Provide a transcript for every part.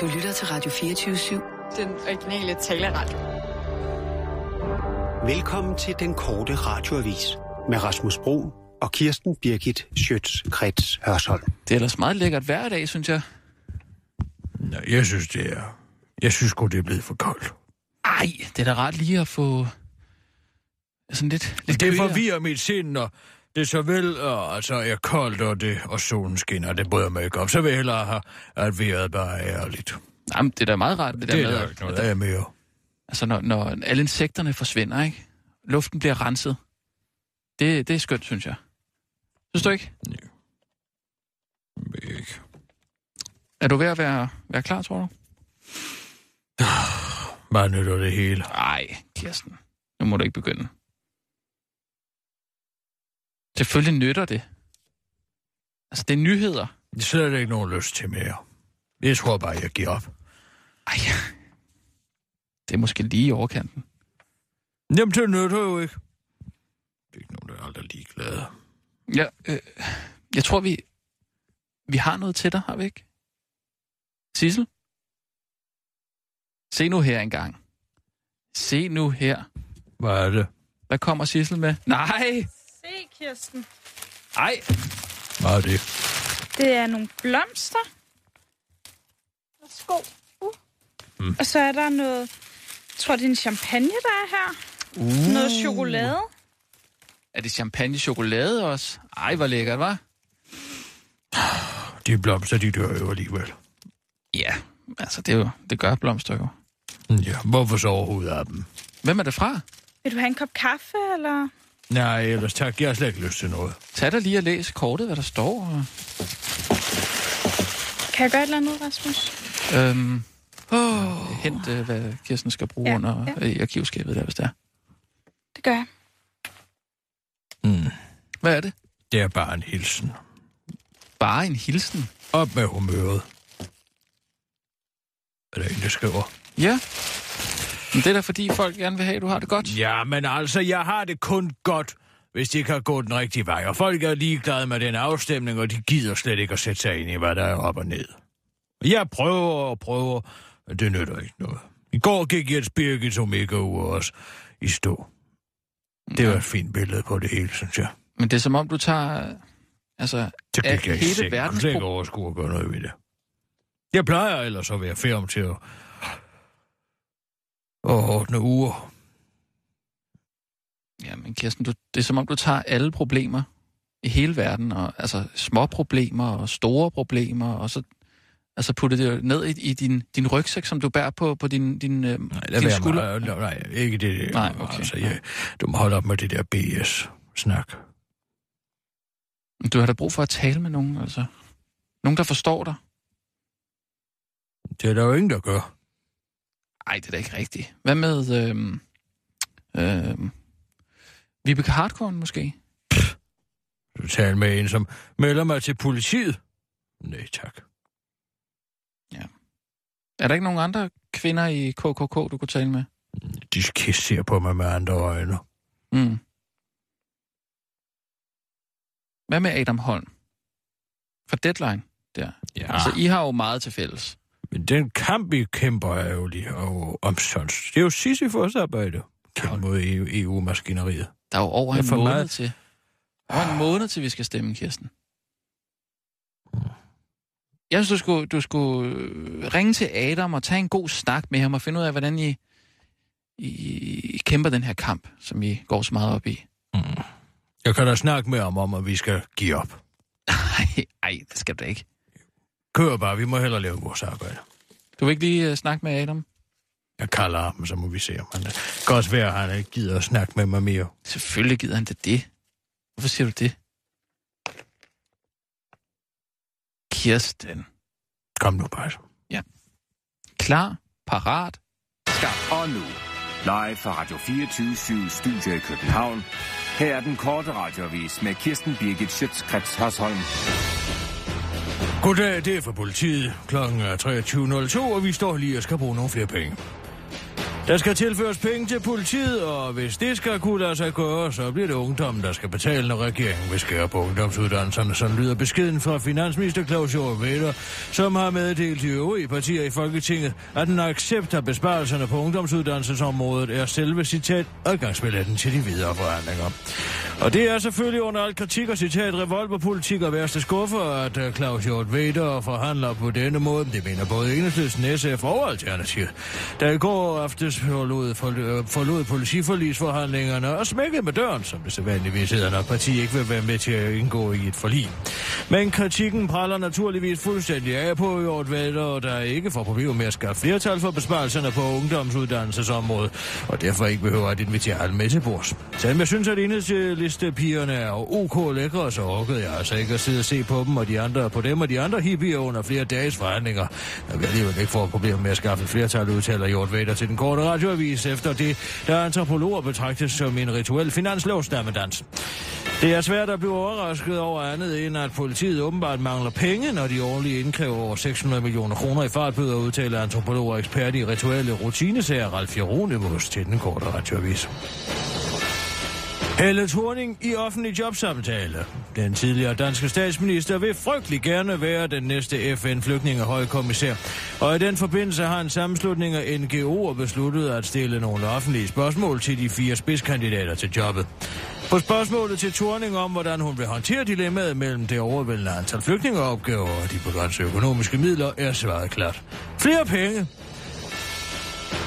Du lytter til Radio 24-7. Den originale taleradio. Velkommen til den korte radioavis med Rasmus Bro og Kirsten Birgit Schøtz-Krets Hørsholm. Det er ellers meget lækkert hver dag, synes jeg. Nå, jeg synes, det er... Jeg synes godt det er blevet for koldt. Ej, det er da rart lige at få sådan lidt, lidt Det forvirrer mit sind, når det så vel og, altså, er koldt, og, det, og solen skinner. Det bryder mig ikke om. Så vil jeg hellere have, at vejret bare er ærligt. Jamen, det er da meget rart, det, Det, der det med, er der ikke noget af mere. altså når, når alle insekterne forsvinder, ikke? Luften bliver renset. Det, det er skønt, synes jeg. Synes du ikke? Ikke. Er du ved at være, være klar, tror du? Bare nytter det hele. Nej, Kirsten. Nu må du ikke begynde. Selvfølgelig nytter det. Altså, det er nyheder. Det er slet ikke nogen lyst til mere. Jeg tror bare, jeg giver op. Ej, det er måske lige i overkanten. Jamen, det nytter jo ikke. Det er ikke nogen, der er aldrig ligeglade. Ja, øh, jeg tror, vi, vi har noget til dig, har vi ikke? Sissel? Se nu her engang. Se nu her. Hvad er det? Hvad kommer Sissel med? Nej! Se, Kirsten. Ej! Hvad er det? Det er nogle blomster. Værsgo. Uh. Mm. Og så er der noget... Jeg tror, det er en champagne, der er her. Uh. Noget chokolade. Er det champagne chokolade også? Ej, hvor lækkert, var? De blomster, de dør jo alligevel. Ja, altså det, er jo, det gør blomster jo. Ja, hvorfor så overhovedet af dem? Hvem er det fra? Vil du have en kop kaffe, eller... Nej, ellers tak. Jeg har slet ikke lyst til noget. Tag dig lige og læs kortet, hvad der står. Og, Kan jeg gøre et eller andet, Rasmus? øhm, oh. Hent, øh, hvad Kirsten skal bruge ja, under ja. ja. i arkivskabet der, hvis det er. Det gør jeg. Mm. Hvad er det? Det er bare en hilsen. Bare en hilsen. Op med humøret. Er der en, der skriver? Ja. Men det er da fordi, folk gerne vil have, at du har det godt. Ja, men altså, jeg har det kun godt, hvis de kan gå den rigtige vej. Og folk er ligeglade med den afstemning, og de gider slet ikke at sætte sig ind i, hvad der er op og ned. Jeg prøver og prøver, men det nytter ikke noget. I går gik Jens Birgit Omega uge også i stå. Det var et fint billede på det hele, synes jeg. Men det er som om, du tager... Altså, Så af gik jeg hele seng. Jeg verdens kunne slet ikke overskue at gøre noget ved det. Jeg plejer ellers at være færdig til at, at ordne uger. Ja, men Kirsten, du, det er som om, du tager alle problemer i hele verden, og, altså små problemer og store problemer, og så altså putter det ned i, i din, din rygsæk, som du bærer på, på din, din, øh, Nej, din skulder. med, nej, ikke det. Nej, okay. Altså, jeg, du må holde op med det der BS-snak. Du har da brug for at tale med nogen, altså. Nogen, der forstår dig. Det er der jo ingen, der gør. Nej, det er da ikke rigtigt. Hvad med... Øhm, øhm, Vibeke Hardcore måske? Du taler med en, som melder mig til politiet. Nej, tak. Er der ikke nogen andre kvinder i KKK, du kunne tale med? De ser på mig med andre øjne. Mm. Hvad med Adam Holm? For Deadline, der. Ja, Altså, I har jo meget til fælles. Men den kamp, vi kæmper, er jo lige og omsonst. Det er jo Sisyfos arbejde. Kæmpe mod EU, EU-maskineriet. Der er jo over er en måned meget. til. Over en måned til, vi skal stemme, Kirsten. Jeg synes, du skulle, du skulle øh, ringe til Adam og tage en god snak med ham og finde ud af, hvordan I, I, I kæmper den her kamp, som I går så meget op i. Jeg kan da snakke med ham om, at vi skal give op. Ej, ej, det skal du ikke. Kør bare, vi må hellere lave vores arbejde. Du vil ikke lige uh, snakke med Adam? Jeg kalder ham, så må vi se, om han det kan også være, at han ikke gider at snakke med mig mere. Selvfølgelig gider han det det. Hvorfor siger du det? Kirsten. Kom nu bare. Klar, parat, Og nu, live fra Radio 24 Studio i København. Her er den korte radiovis med Kirsten Birgit Schøtzgrads Hasholm. Goddag, det er fra politiet. Klokken er 23.02, og vi står lige og skal bruge nogle flere penge. Der skal tilføres penge til politiet, og hvis det skal kunne lade sig gøre, så bliver det ungdommen, der skal betale, når regeringen vil skære på ungdomsuddannelserne. Sådan lyder beskeden fra finansminister Claus Hjort Vedder, som har meddelt de øvrige partier i Folketinget, at den accepter besparelserne på ungdomsuddannelsesområdet er selve citat adgangsbilletten til de videre forhandlinger. Og det er selvfølgelig under al kritik og citat revolverpolitik og værste skuffer, at øh, Claus Hjort Vedder forhandler på denne måde. Det mener både Enhedslisten, SF og Alternativet. Der i går aftes forlod, forlod, øh, forlod politiforlisforhandlingerne og smækkede med døren, som det sædvanligvis hedder, når partiet ikke vil være med til at indgå i et forlig. Men kritikken praller naturligvis fuldstændig af på Hjort Vedder, der ikke får problemer med at skaffe flertal for besparelserne på ungdomsuddannelsesområdet, og derfor ikke behøver at invitere alle med til bords. Selvom jeg synes, at enhedslistepigerne er ok lækre, så orkede jeg altså ikke at sidde og se på dem og de andre, på dem og de andre hippier under flere dages forhandlinger. Jeg vil alligevel ikke få problemer med at skaffe flertal, udtaler Hjort Vedder til den korte radioavis efter det, der antropologer betragtes som en rituel finanslovsdammedans. Det er svært at blive overrasket over andet end, at politiet åbenbart mangler penge, når de årligt indkræver over 600 millioner kroner i fartbøder, udtaler antropolog og ekspert i rituelle rutinesager Ralf Jeronimus til den korte radioavis. Helle Thorning i offentlig jobsamtale. Den tidligere danske statsminister vil frygtelig gerne være den næste FN-flygtningehøjkommissær. Og i den forbindelse har en sammenslutning af NGO'er besluttet at stille nogle offentlige spørgsmål til de fire spidskandidater til jobbet. På spørgsmålet til Thorning om, hvordan hun vil håndtere dilemmaet mellem det overvældende antal flygtningeopgaver og de begrænsede økonomiske midler, er svaret klart. Flere penge,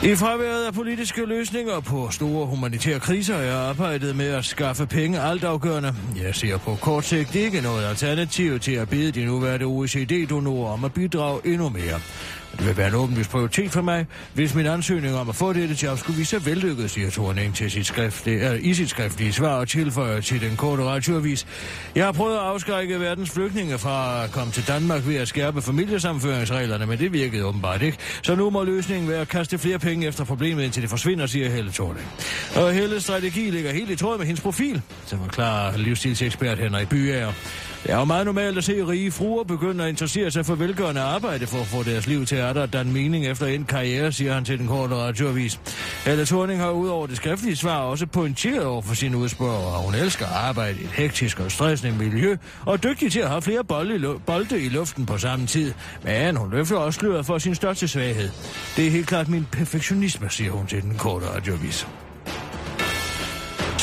i fraværet af politiske løsninger på store humanitære kriser er arbejdet med at skaffe penge altafgørende. Jeg ser på kort sigt ikke noget alternativ til at bede de nuværende OECD-donorer om at bidrage endnu mere. Det vil være en åbenlyst prioritet for mig, hvis min ansøgning om at få dette job skulle vise vellykket, siger Thorning til sit skriftlige, er, i sit skriftlige svar og tilføjer til den korte radioavis. Jeg har prøvet at afskrække verdens flygtninge fra at komme til Danmark ved at skærpe familiesamføringsreglerne, men det virkede åbenbart ikke. Så nu må løsningen være at kaste flere penge efter problemet, indtil det forsvinder, siger Helle Thorning. Og Helles strategi ligger helt i tråd med hendes profil, som forklarer livsstilsekspert Henrik Byager. Det er jo meget normalt at se rige fruer begynde at interessere sig for velgørende arbejde for at få deres liv til at der en mening efter en karriere, siger han til den korte radioavis. Helle Thorning har udover det skriftlige svar også pointeret over for sine udspørger, at hun elsker at arbejde i et hektisk og stressende miljø, og er dygtig til at have flere bolde i, lu- bolde i luften på samme tid. Men hun løfter også sløret for sin største svaghed. Det er helt klart min perfektionisme, siger hun til den korte radioavis.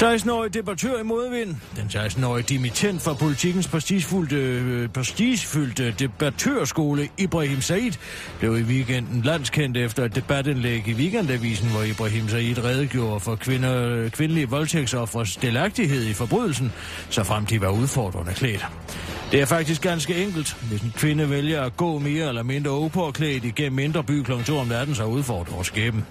16-årig debattør i modvind. Den 16-årige dimittent fra politikens prestigefyldte, øh, prestigefyldte debattørskole Ibrahim Said blev i weekenden landskendt efter et debatindlæg i Weekendavisen, hvor Ibrahim Said redegjorde for kvinder, kvindelige voldtægtsoffres delagtighed i forbrydelsen, så frem de var udfordrende klædt. Det er faktisk ganske enkelt. Hvis en kvinde vælger at gå mere eller mindre upåklædt igennem mindre by kl. 2 om natten, så udfordrer hun skæben.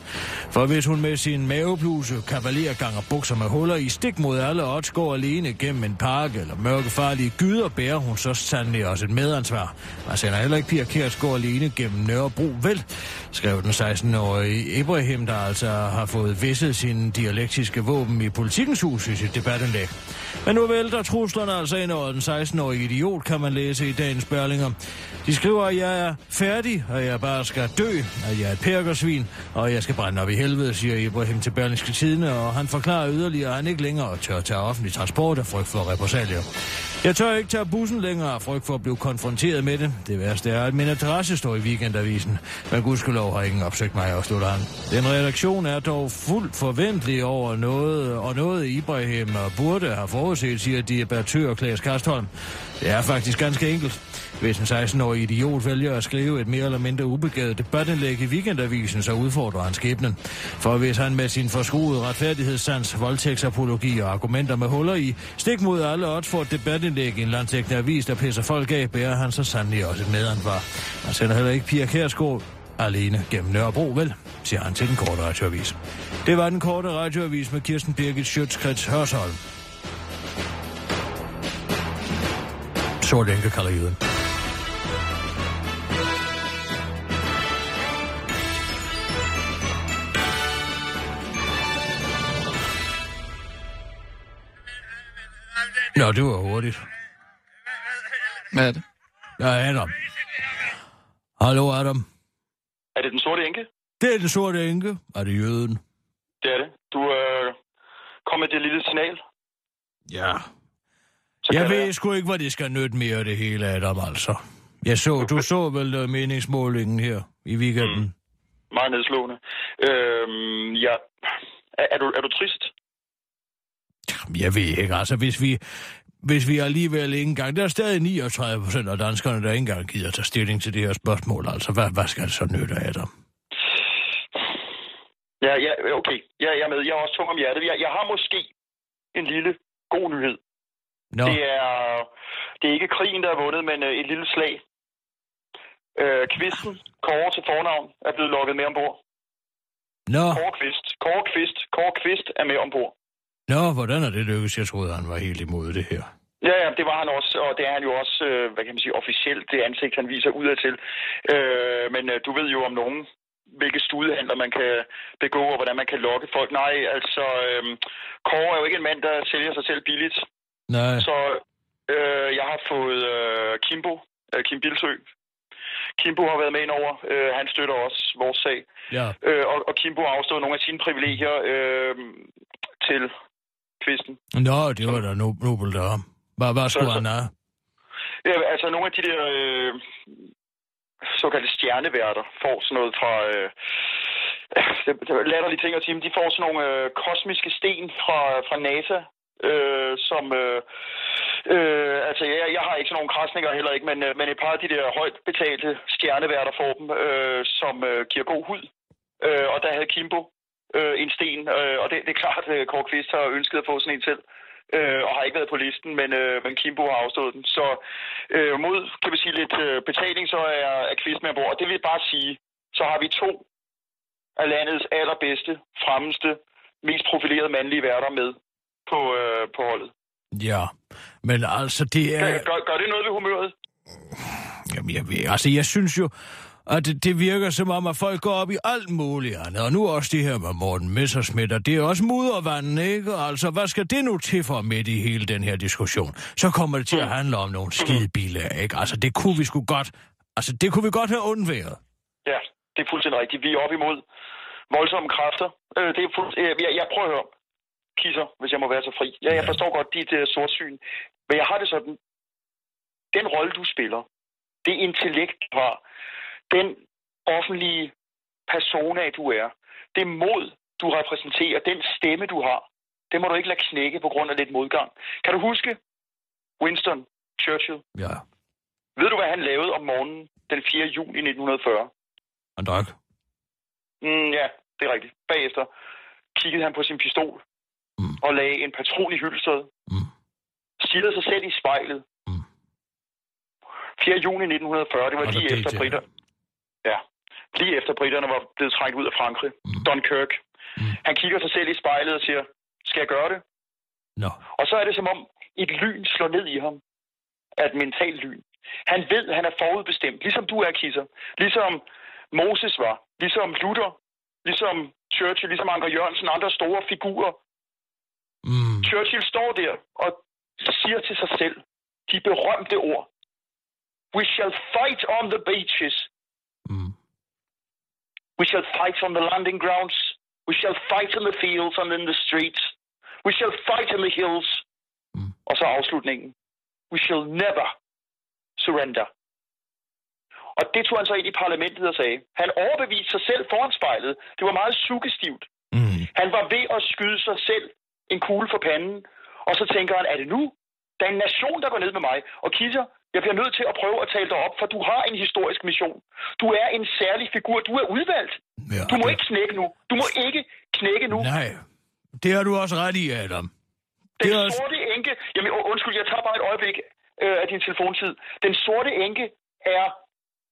For hvis hun med sin mavebluse, kavalergang og bukser med huller i stik mod alle odds går alene gennem en park eller mørke farlige gyder, bærer hun så sandelig også et medansvar. Man sender heller ikke Pia Kjærsgaard alene gennem Nørrebro, vel? Skrev den 16-årige Ibrahim, der altså har fået visset sine dialektiske våben i politikens hus i sit debatindlæg. Men nu vælter truslerne altså ind over den 16-årige idiot, kan man læse i dagens Berlinger. De skriver, at jeg er færdig, og jeg bare skal dø, at jeg er et perkersvin, og jeg skal brænde op i helvede, siger Ibrahim til Berlingske Tidene, og han forklarer yderligere, at han ikke længere tør tage offentlig transport af frygt for repressalier. Jeg tør ikke tage bussen længere af frygt for at blive konfronteret med det. Det værste er, at min adresse står i weekendavisen, men gudskelov har ingen opsøgt mig, afslutter han. Den redaktion er dog fuldt forventelig over noget, og noget Ibrahim burde have forudset, siger debattør Klaas Kastholm. Det er faktisk ganske enkelt. Hvis en 16-årig idiot vælger at skrive et mere eller mindre ubegavet debatindlæg i weekendavisen, så udfordrer han skæbnen. For hvis han med sin forskruede retfærdighedssans, voldtægtsapologi og argumenter med huller i, stik mod alle odds for et debatindlæg i en landtægtende avis, der pisser folk af, bærer han så sandelig også et medansvar. Han sender heller ikke Pia Kærsgaard alene gennem Nørrebro, vel, siger han til den korte radioavis. Det var den korte radioavis med Kirsten Birgit Schøtzgrads Hørsholm. Så længe kalder jøden. Nå, det var hurtigt. Hvad er det? Ja, Adam. Hallo, Adam. Er det den sorte enke? Det er den sorte enke. Er det jøden? Det er det. Du øh, kom med det lille signal. Ja. Så Jeg ved det- sgu ikke, hvad det skal nytte mere af det hele af dem, altså. Jeg så, du så vel uh, meningsmålingen her i weekenden? Mm. Meget nedslående. Øhm, ja. Er, er, du, er du trist? Jeg ved ikke, altså hvis vi, hvis vi alligevel ikke engang... Der er stadig 39 procent af danskerne, der ikke engang gider tage stilling til det her spørgsmål. Altså, hvad, hvad skal det så nytte af dem? Ja, ja, okay. Ja, jeg er med. Jeg er også tung om hjertet. Jeg, jeg har måske en lille god nyhed. Nå, Det er, det er ikke krigen, der er vundet, men øh, et lille slag. Øh, kvisten, Kåre til fornavn, er blevet lukket med ombord. nå, Kåre Kvist, Kåre Kvist, Kåre Kvist er med ombord. Nå, hvordan er det lykkedes? Jeg troede, han var helt imod det her. Ja, ja, det var han også, og det er han jo også, øh, hvad kan man sige, officielt, det ansigt, han viser udadtil. Øh, men øh, du ved jo om nogen, hvilke studehandler man kan begå, og hvordan man kan lokke folk. Nej, altså, øh, Kåre er jo ikke en mand, der sælger sig selv billigt. Nej, Så øh, jeg har fået øh, Kimbo, øh, Kim Bilsø. Kimbo har været med ind over. Øh, han støtter også vores sag. ja. Øh, og, og Kimbo har afstået nogle af sine privilegier øh, til kvisten. Nå, det var da no- nobelt ham. Hvad, hvad skulle han have? Ja, altså nogle af de der øh, såkaldte stjerneværter får sådan noget fra... Øh, er latterlige ting sige, men de får sådan nogle øh, kosmiske sten fra, fra NASA, øh, som... Øh, øh, altså, jeg, jeg har ikke sådan nogle krasninger heller ikke, men, øh, men et par af de der højt betalte stjerneværter får dem, øh, som øh, giver god hud. Øh, og der havde Kimbo øh, en sten, øh, og det, det er klart, at Kåre Kvist har ønsket at få sådan en selv øh, og har ikke været på listen, men, øh, men Kimbo har afstået den. Så øh, mod, kan vi sige, lidt øh, betaling, så er, er Kvist med ombord. Og det vil bare sige, så har vi to af landets allerbedste, fremmeste, mest profilerede mandlige værter med på, øh, på holdet. Ja, men altså, det er... Gør, gør, gør det noget ved humøret? Jamen, jeg altså, jeg synes jo, at det, virker som om, at folk går op i alt muligt andet. Og nu også det her med Morten Messersmith, og det er også muddervanden, ikke? Altså, hvad skal det nu til for midt i hele den her diskussion? Så kommer det til at handle om nogle skidebiler, ikke? Altså, det kunne vi sgu godt... Altså, det kunne vi godt have undværet. Ja, det er fuldstændig rigtigt. Vi er op imod voldsomme kræfter. Øh, det er fuld... øh, jeg, jeg prøver at høre. Kisser, hvis jeg må være så fri. Ja, jeg forstår godt dit uh, sortsyn. Men jeg har det sådan. Den rolle, du spiller, det intellekt, du har, den offentlige persona, du er, det mod, du repræsenterer, den stemme, du har, det må du ikke lade knække på grund af lidt modgang. Kan du huske Winston Churchill? Ja, Ved du, hvad han lavede om morgenen den 4. juni 1940? han drak. Mm, ja, det er rigtigt. Bagefter kiggede han på sin pistol Mm. og lagde en patron i hyldestedet. Mm. Stirrede sig selv i spejlet. Mm. 4. juni 1940, det var Og lige efter britter. Ja, lige efter britterne var blevet trængt ud af Frankrig. Mm. Dunkirk. Mm. Han kigger sig selv i spejlet og siger, skal jeg gøre det? Nå, Og så er det som om et lyn slår ned i ham. Et mentalt lyn. Han ved, at han er forudbestemt. Ligesom du er, Kisser. Ligesom Moses var. Ligesom Luther. Ligesom Churchill. Ligesom Anker Jørgensen. Andre store figurer. mm, Churchill står der og siger til sig selv de berømte ord. We shall fight on the beaches. We shall fight on the landing grounds. We shall fight in the fields and in the streets. We shall fight in the hills. Mm. Og så afslutningen. We shall never surrender. Og det tog han så ind i parlamentet og sagde. Han overbeviste sig selv foran spejlet. Det var meget suggestivt. mm. Han var ved at skyde sig selv en kugle for panden. Og så tænker han, er det nu? Der er en nation, der går ned med mig. Og Kisser, jeg bliver nødt til at prøve at tale dig op, for du har en historisk mission. Du er en særlig figur. Du er udvalgt. Ja, Du må det- ikke knække nu. Du må ikke knække nu. Nej, det har du også ret i, Adam. Den det er også- sorte enke... Jamen, undskyld, jeg tager bare et øjeblik øh, af din telefontid. Den sorte enke er,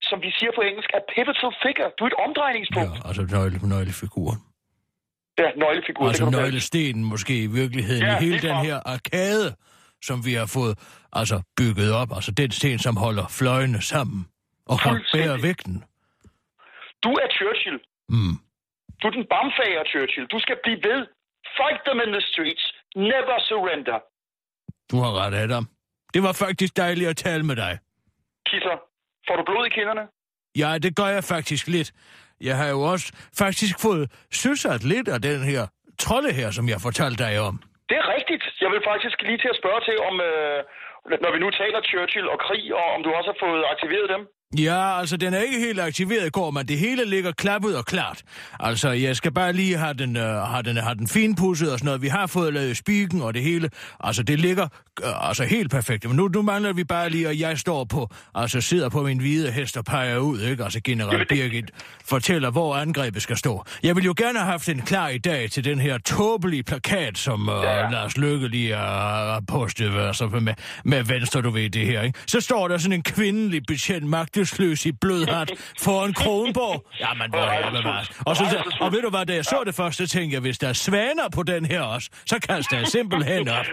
som vi siger på engelsk, a pivotal figure. Du er et omdrejningspunkt. Ja, altså nøgle, nøglefiguren. Ja, nøglefigur. det Altså nøglestenen måske i virkeligheden Ja, i hele den her arkade, som vi har fået altså bygget op. Altså den sten, som holder fløjene sammen og kan bære vægten. Du er Churchill. Mm. Du er den bamfager, Churchill. Du skal blive ved. Fight them in the streets. Never surrender. Du har ret, Adam. Det var faktisk dejligt at tale med dig. Kisser, får du blod i kinderne? Ja, det gør jeg faktisk lidt. Jeg har jo også faktisk fået søsat lidt af den her trolde her, som jeg fortalte dig om. Det er rigtigt. Jeg vil faktisk lige til at spørge til, om, øh, når vi nu taler Churchill og krig, og om du også har fået aktiveret dem. Ja, altså den er ikke helt aktiveret går, men det hele ligger klappet og klart. Altså, jeg skal bare lige have den, uh, have den, have den finpudset og sådan noget. Vi har fået lavet spiken og det hele. Altså, det ligger uh, altså helt perfekt. Men nu, nu mangler vi bare lige, at jeg står på, altså sidder på min hvide hest og peger ud, ikke? Altså, general Birgit fortæller, hvor angrebet skal stå. Jeg vil jo gerne have haft en klar i dag til den her tåbelige plakat, som uh, ja. Lars Løkke lige har postet altså, med, med venstre, du ved det her, ikke? Så står der sådan en kvindelig betjent magtesløs i blødhat foran Kronborg. Jamen, hvor er det bare. Og, så, og ved du hvad, da jeg så det første, tænkte jeg, hvis der er svaner på den her også, så kaster jeg simpelthen op.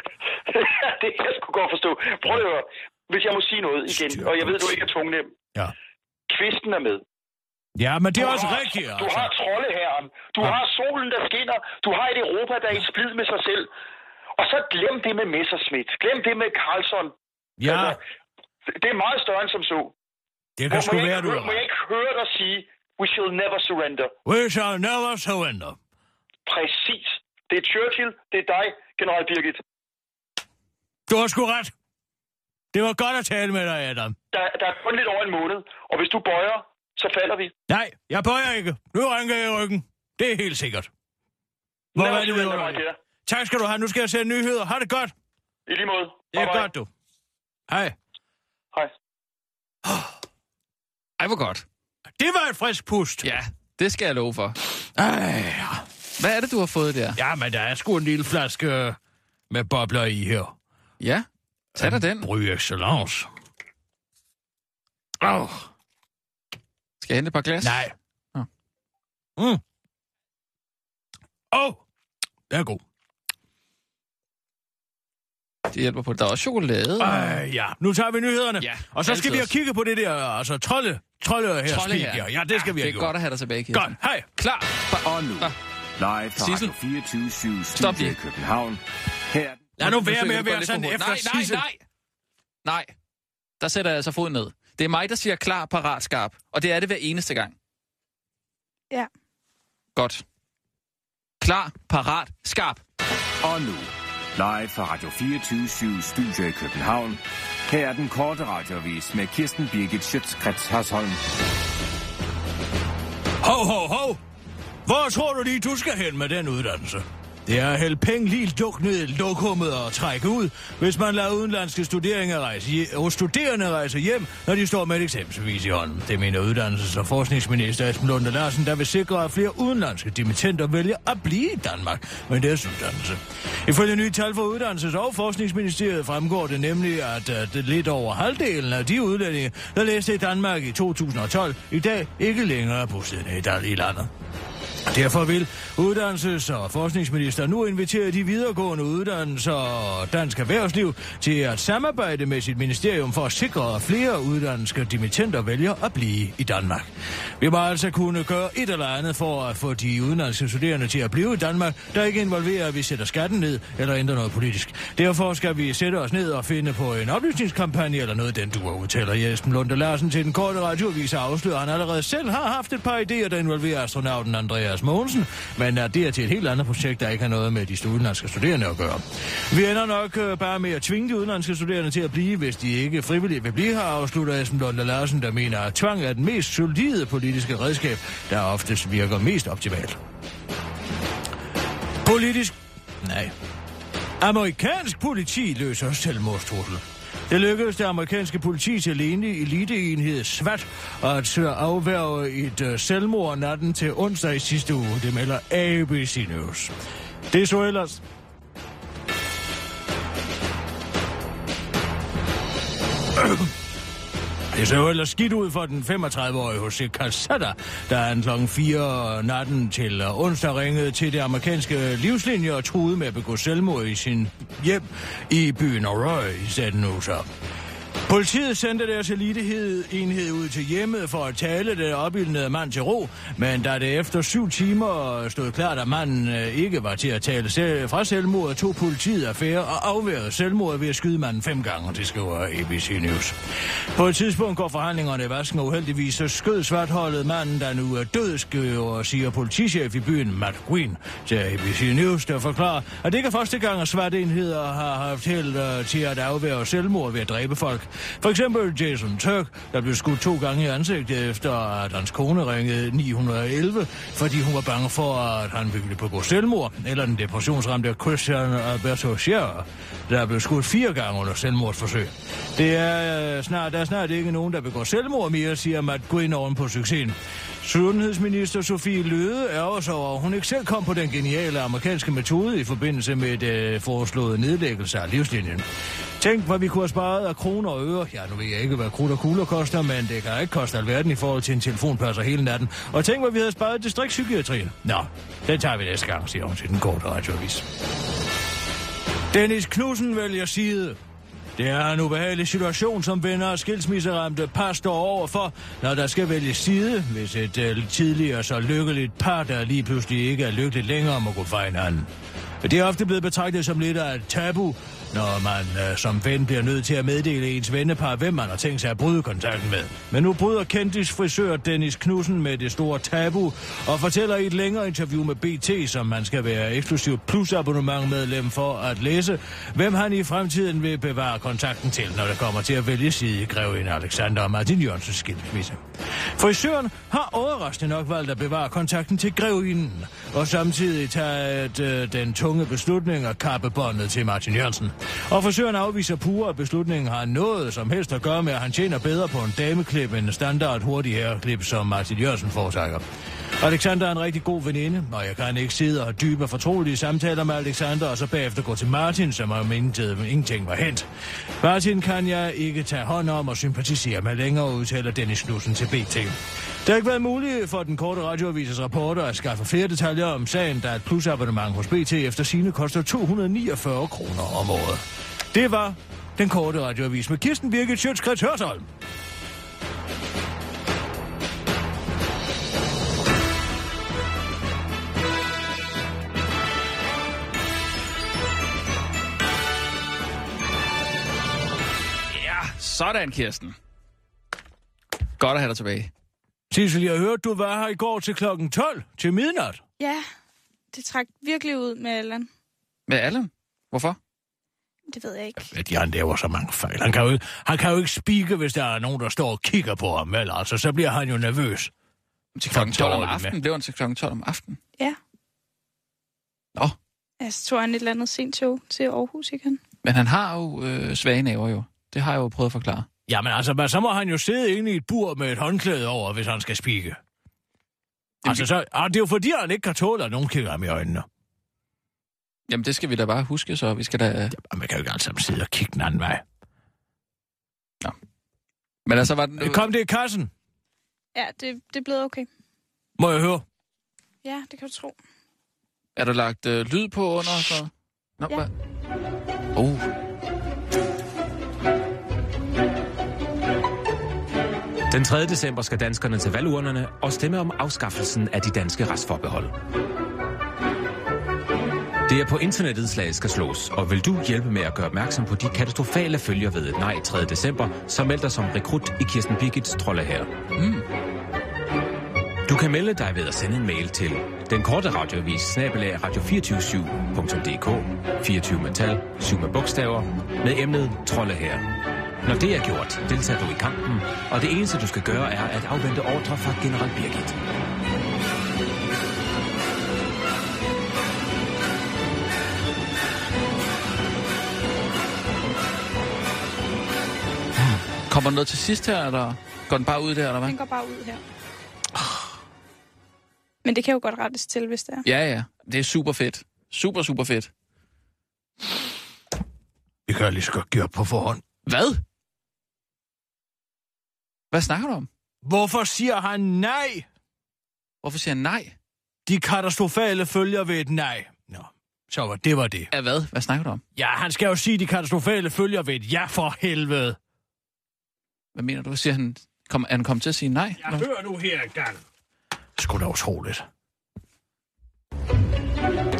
det kan jeg sgu godt forstå. Prøv at høre. Hvis jeg må sige noget igen, og jeg ved, du ikke er tungnem. Ja. Kvisten er med. Ja, men det er Du også har- rigtigt, Du altså. har troldeherren. Du Ja. har solen, der skinner. Du har et Europa, der er i splid med sig selv. Og så glem det med Messerschmidt. Glem det med Carlson. Ja, det er meget større end som så. Det kan sgu jeg være, du er må jeg ikke høre dig sige, we shall never surrender. We shall never surrender. Præcis. Det er Churchill, det er dig, general Birgit. Du har sgu ret. Det var godt at tale med dig, Adam. Der, der er kun lidt over en måned, og hvis du bøjer, så falder vi. Nej, jeg bøjer ikke. Nu rynker jeg i ryggen. Det er helt sikkert. Hvor er det dear. Tak skal du have. Nu skal jeg sende nyheder. Ha' det godt. I lige måde. Det er godt, du. Hej. Hej. Ej, hvor godt. Det var et frisk pust. Ja, det skal jeg love for. Ej, Hvad er det, du har fået der? ja, men der er sgu en lille flaske øh, med bobler i her. Ja, tag dig den. Bry excellence. Oh. Skal jeg hente et par glas? Nej. Nå. Mm. Åh, oh, den er god. Det hjælper på. Der er også chokolade. Ej, ja. Nu tager vi nyhederne. Ja, og så skal altid vi have kigget på det der, altså trolde, trolde her Trolde her. Ja, ja, det skal vi Det have er gjort. godt at have dig tilbage, Kirsten. Godt, hej. Klar. Og nu, live fra Sissel. Radio 24 Stop Studio i lige. København. Her er Lad nu være med at være sådan efter. Nej, nej, nej. Nej. Der sætter jeg altså foden ned. Det er mig, der siger klar, parat, skarp. Og det er det hver eneste gang. Ja. Godt. Klar, parat, skarp. Og nu, live fra Radio 24 Studio i København. Her er den korte radiovis med Kirsten Birgit Schøtzgrads Hasholm. Hov, hov, hov. Hvor tror du lige, du skal hen med den uddannelse? Det er at hælde penge lige duk ned i lokummet og trække ud, hvis man lader udenlandske studerende rejse, og studerende rejse hjem, når de står med et eksamensbevis i hånden. Det mener uddannelses- og forskningsminister Esben Lunde Larsen, der vil sikre, at flere udenlandske dimittenter vælger at blive i Danmark med deres uddannelse. Ifølge nye tal fra Uddannelses- og Forskningsministeriet fremgår det nemlig, at at lidt over halvdelen af de udlændinge, der læste i Danmark i 2012, i dag ikke længere er bosiddende i i landet. Derfor vil uddannelses- og forskningsminister nu invitere de videregående uddannelser og dansk erhvervsliv til at samarbejde med sit ministerium for at sikre, at flere uddannelske dimittenter vælger at blive i Danmark. Vi må altså kunne gøre et eller andet for at få de udenlandske studerende til at blive i Danmark, der ikke involverer, at vi sætter skatten ned eller ændrer noget politisk. Derfor skal vi sætte os ned og finde på en oplysningskampagne eller noget, den du udtaler Jesper Lunde Larsen til den korte radioavis og afslører, at han allerede selv har haft et par idéer, der involverer astronauten Andreas Mogensen, men at det er til et helt andet projekt, der ikke har noget med de udenlandske studerende at gøre. Vi ender nok øh, bare med at tvinge de udenlandske studerende til at blive, hvis de ikke frivilligt vil blive her, afslutter Esben Lunde Larsen, der mener, at tvang er den mest solide politiske redskab, der oftest virker mest optimalt. Politisk... Nej. Amerikansk politi løser selvmordstrussel. Det lykkedes det amerikanske politi til alene eliteenhed SWAT at afværge et øh, selvmord natten til onsdag i sidste uge. Det melder ABC News. Det så ellers... Det så jo ellers skidt ud for den 35-årige Jose Calzada, der han kl. 4 natten til onsdag ringede til det amerikanske livslinje og truede med at begå selvmord i sin hjem i byen Aurora i Staten USA. Politiet sendte deres eliteenhed ud til hjemmet for at tale det opildnede mand til ro, men da det efter syv timer stod klart, at manden øh, ikke var til at tale selv fra selvmord, tog politiet affære og afværede selvmord ved at skyde manden fem gange, det skriver ABC News. På et tidspunkt går forhandlingerne i vasken, og uheldigvis så skød svartholdet manden, der nu er død, skriver, siger politichef i byen Matt Green til ABC News, der forklarer, at det ikke er første gang, at svartenheder har haft held øh, til at afværge selvmord ved at dræbe folk. For eksempel Jason Turk, der blev skudt to gange i ansigtet efter, at hans kone ringede 911, fordi hun var bange for, at han ville begå selvmord. Eller den depressionsramte Christian Alberto Scherer, der blev skudt fire gange under selvmordsforsøg. Det er, øh, snart, der er snart ikke nogen, der begår selvmord mere, siger Matt Gwyn oven på succesen. Sundhedsminister Sofie Løde er også over, at hun ikke selv kom på den geniale amerikanske metode i forbindelse med det øh, foreslåede nedlæggelse af livslinjen. Tænk, hvad vi kunne have sparet af kroner og øre. Ja, nu ved jeg ikke, hvad krudt og kugler koster, men det kan ikke koste alverden i forhold til en telefonpasser hele natten. Og tænk, hvad vi havde sparet distriktspsykiatrien. Nå, den tager vi næste gang, siger hun til den korte radioavis. Dennis Knudsen vælger side. Det er en ubehagelig situation, som venner og skilsmisseramte par står overfor, når der skal vælge side, hvis et uh, tidligere så lykkeligt par, der lige pludselig ikke er lykkeligt længere, må gå fra hinanden. Det er ofte blevet betragtet som lidt af et tabu, når man øh, som ven bliver nødt til at meddele ens vennepar, hvem man har tænkt sig at bryde kontakten med. Men nu bryder kendis frisør Dennis Knudsen med det store tabu og fortæller i et længere interview med BT, som man skal være eksklusivt plusabonnementmedlem for at læse, hvem han i fremtiden vil bevare kontakten til, når det kommer til at vælge side i Grevinde Alexander og Martin Jørgensens skilsmisse. Frisøren har overraskende nok valgt at bevare kontakten til Grevinden, og samtidig taget øh, den tunge beslutning at kappe båndet til Martin Jørgensen. Og frisøren afviser pure, at beslutningen har noget som helst at gøre med, at han tjener bedre på en dameklip end en standard hurtig herreklip, som Martin Jørgensen foretrækker. Alexander er en rigtig god veninde, og jeg kan ikke sidde og have dybe fortrolige samtaler med Alexander, og så bagefter gå til Martin, som om ingenting, ingenting var hent. Martin kan jeg ikke tage hånd om og sympatisere med længere, udtaler Dennis Knudsen til BT. Det har ikke været muligt for den korte radioavises rapporter at skaffe flere detaljer om sagen, da et plusabonnement hos BT efter sine koster 249 kroner om året. Det var den korte radioavis med Kirsten Birgit Sjøtskrets Hørsholm. Sådan, Kirsten. Godt at have dig tilbage. Sissel, jeg hørte, du var her i går til klokken 12 til midnat. Ja, det trak virkelig ud med Allan. Med Allan? Hvorfor? Det ved jeg ikke. At Jan laver så mange fejl. Han kan, jo ikke, han kan jo ikke spike, hvis der er nogen, der står og kigger på ham. Vel, altså, så bliver han jo nervøs. Til klokken 12 om aftenen? Blev han til klokken 12 om aftenen? Ja. Nå, Altså, tog han et eller andet sent tog til Aarhus igen. men han har jo øh, svage naver jo. Det har jeg jo prøvet at forklare. Jamen altså, men så må han jo sidde inde i et bur med et håndklæde over, hvis han skal spike. Altså, så, ah, det er jo fordi, han ikke kan tåle, at nogen kigger ham i øjnene. Jamen, det skal vi da bare huske, så vi skal da... Jamen, man kan jo ikke alle sammen sidde og kigge den anden vej. Men altså, var den... Kom det i kassen? Ja, det, det er blevet okay. Må jeg høre? Ja, det kan du tro. Er der lagt øh, lyd på under? Så... Nå, Ja. hvad? Oh, Den 3. december skal danskerne til valgurnerne og stemme om afskaffelsen af de danske retsforbehold. Det er på internettet slaget skal slås, og vil du hjælpe med at gøre opmærksom på de katastrofale følger ved et nej 3. december, så meld dig som rekrut i Kirsten Birgits trolde her. Mm. Du kan melde dig ved at sende en mail til den korte radioavis snabelag radio247.dk 24 metal, 7 med bogstaver, med emnet trolde her. Når det er gjort, deltager du i kampen, og det eneste du skal gøre er at afvente ordre fra general Birgit. kommer der noget til sidst her, eller går den bare ud der, eller hvad? Den går bare ud her. Men det kan jo godt rettes til, hvis det er. Ja, ja. Det er super fedt. Super, super fedt. Det kan jeg lige så godt give op på forhånd. Hvad? Hvad snakker du om? Hvorfor siger han nej? Hvorfor siger han nej? De katastrofale følger ved et nej. Nå, så var det var det. Af hvad? Hvad snakker du om? Ja, han skal jo sige de katastrofale følger ved et ja for helvede. Hvad mener du? Siger han, kom, er han kommet til at sige nej? Jeg hører nu her gang. Sgu da utroligt.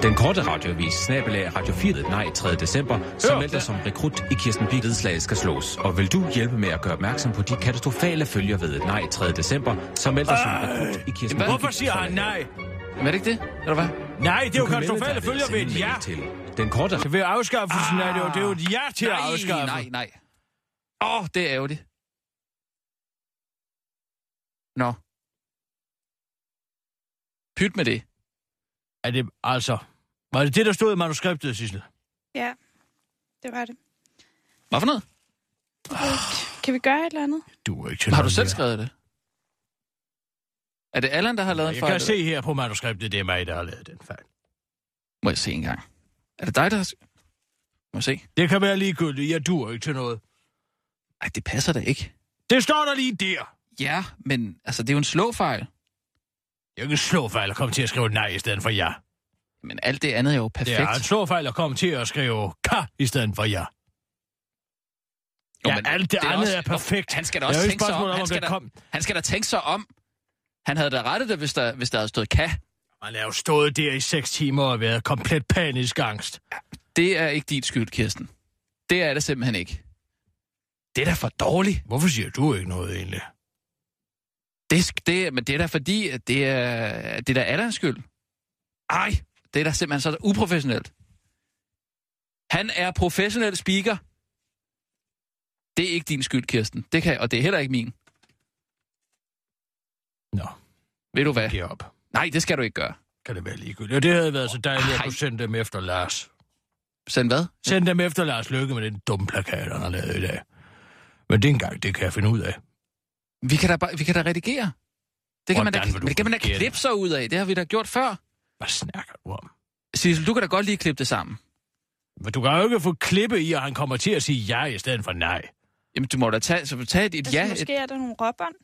Den korte radiovis, snabelag Radio 4, nej 3. december, som Hør, melder det- som rekrut i Kirsten Birgit slag skal slås. Og vil du hjælpe med at gøre opmærksom på de katastrofale følger ved nej 3. december, som melder som rekrut i Kirsten Hvad? Birgit Hvorfor siger han nej? Men er det ikke det? Eller hvad? Nej, det er jo katastrofale følger ved et ja. til den korte Så ved afskaffelsen er det jo, det er jo et ja til at afskaffe. Nej, nej. Åh, oh, det er ærgerligt. Nå. Pyt med det. Er det altså... Var det det, der stod i manuskriptet, Sissel? Ja, det var det. Hvad for noget? Kan vi gøre et eller andet? Du er ikke til Har du selv mere. skrevet det? Er det Allan, der har lavet en Jeg fejl? kan se her på manuskriptet, det er mig, der har lavet den fejl. Må jeg se en gang. Er det dig, der har... Må jeg se? Det kan være ligegyldigt. Jeg duer ikke til noget. Ej, det passer da ikke. Det står der lige der. Ja, men altså, det er jo en slåfejl. Jeg kan slå fejl og komme til at skrive nej i stedet for ja. Men alt det andet er jo Det perfekt. er en slå fejl at komme til at skrive ka i stedet for ja. Jo, Ja, men alt det er andet også- er perfekt. Han skal da Det er også tænke sig om. Han skal, det da, kom- han skal da tænke sig om. Han havde da rettet det, hvis der, hvis der havde stået ka. Man er jo stået der i seks timer og været komplet panisk angst. Det er ikke dit skyld, Kirsten. Det er det simpelthen ikke. Det er da for dårligt. Hvorfor siger du ikke noget egentlig? Det, det, men det er da fordi, at det er, det er da Allans skyld. Ej, det er da simpelthen så uprofessionelt. Han er professionel speaker. Det er ikke din skyld, Kirsten. Det kan, og det er heller ikke min. Nå, Ved du hvad? giv op. Nej, det skal du ikke gøre. Kan det være ligegyldigt? Og det havde været så dejligt, at Ej. du sendte dem efter Lars. Send hvad? Send dem efter Lars Lykke med den dumme plakat, han har lavet i dag. Men det engang, det kan jeg finde ud af. Vi kan da, bare, vi kan da redigere. Det kan, man da, det kan man da klippe sig ud af. Det har vi da gjort før. Hvad snakker du om? Sissel, du kan da godt lige klippe det sammen. Men du kan jo ikke få klippe i, at han kommer til at sige ja i stedet for nej. Jamen, du må da tage, så tage et, et Altså, ja. måske Et, er der nogle råbånd,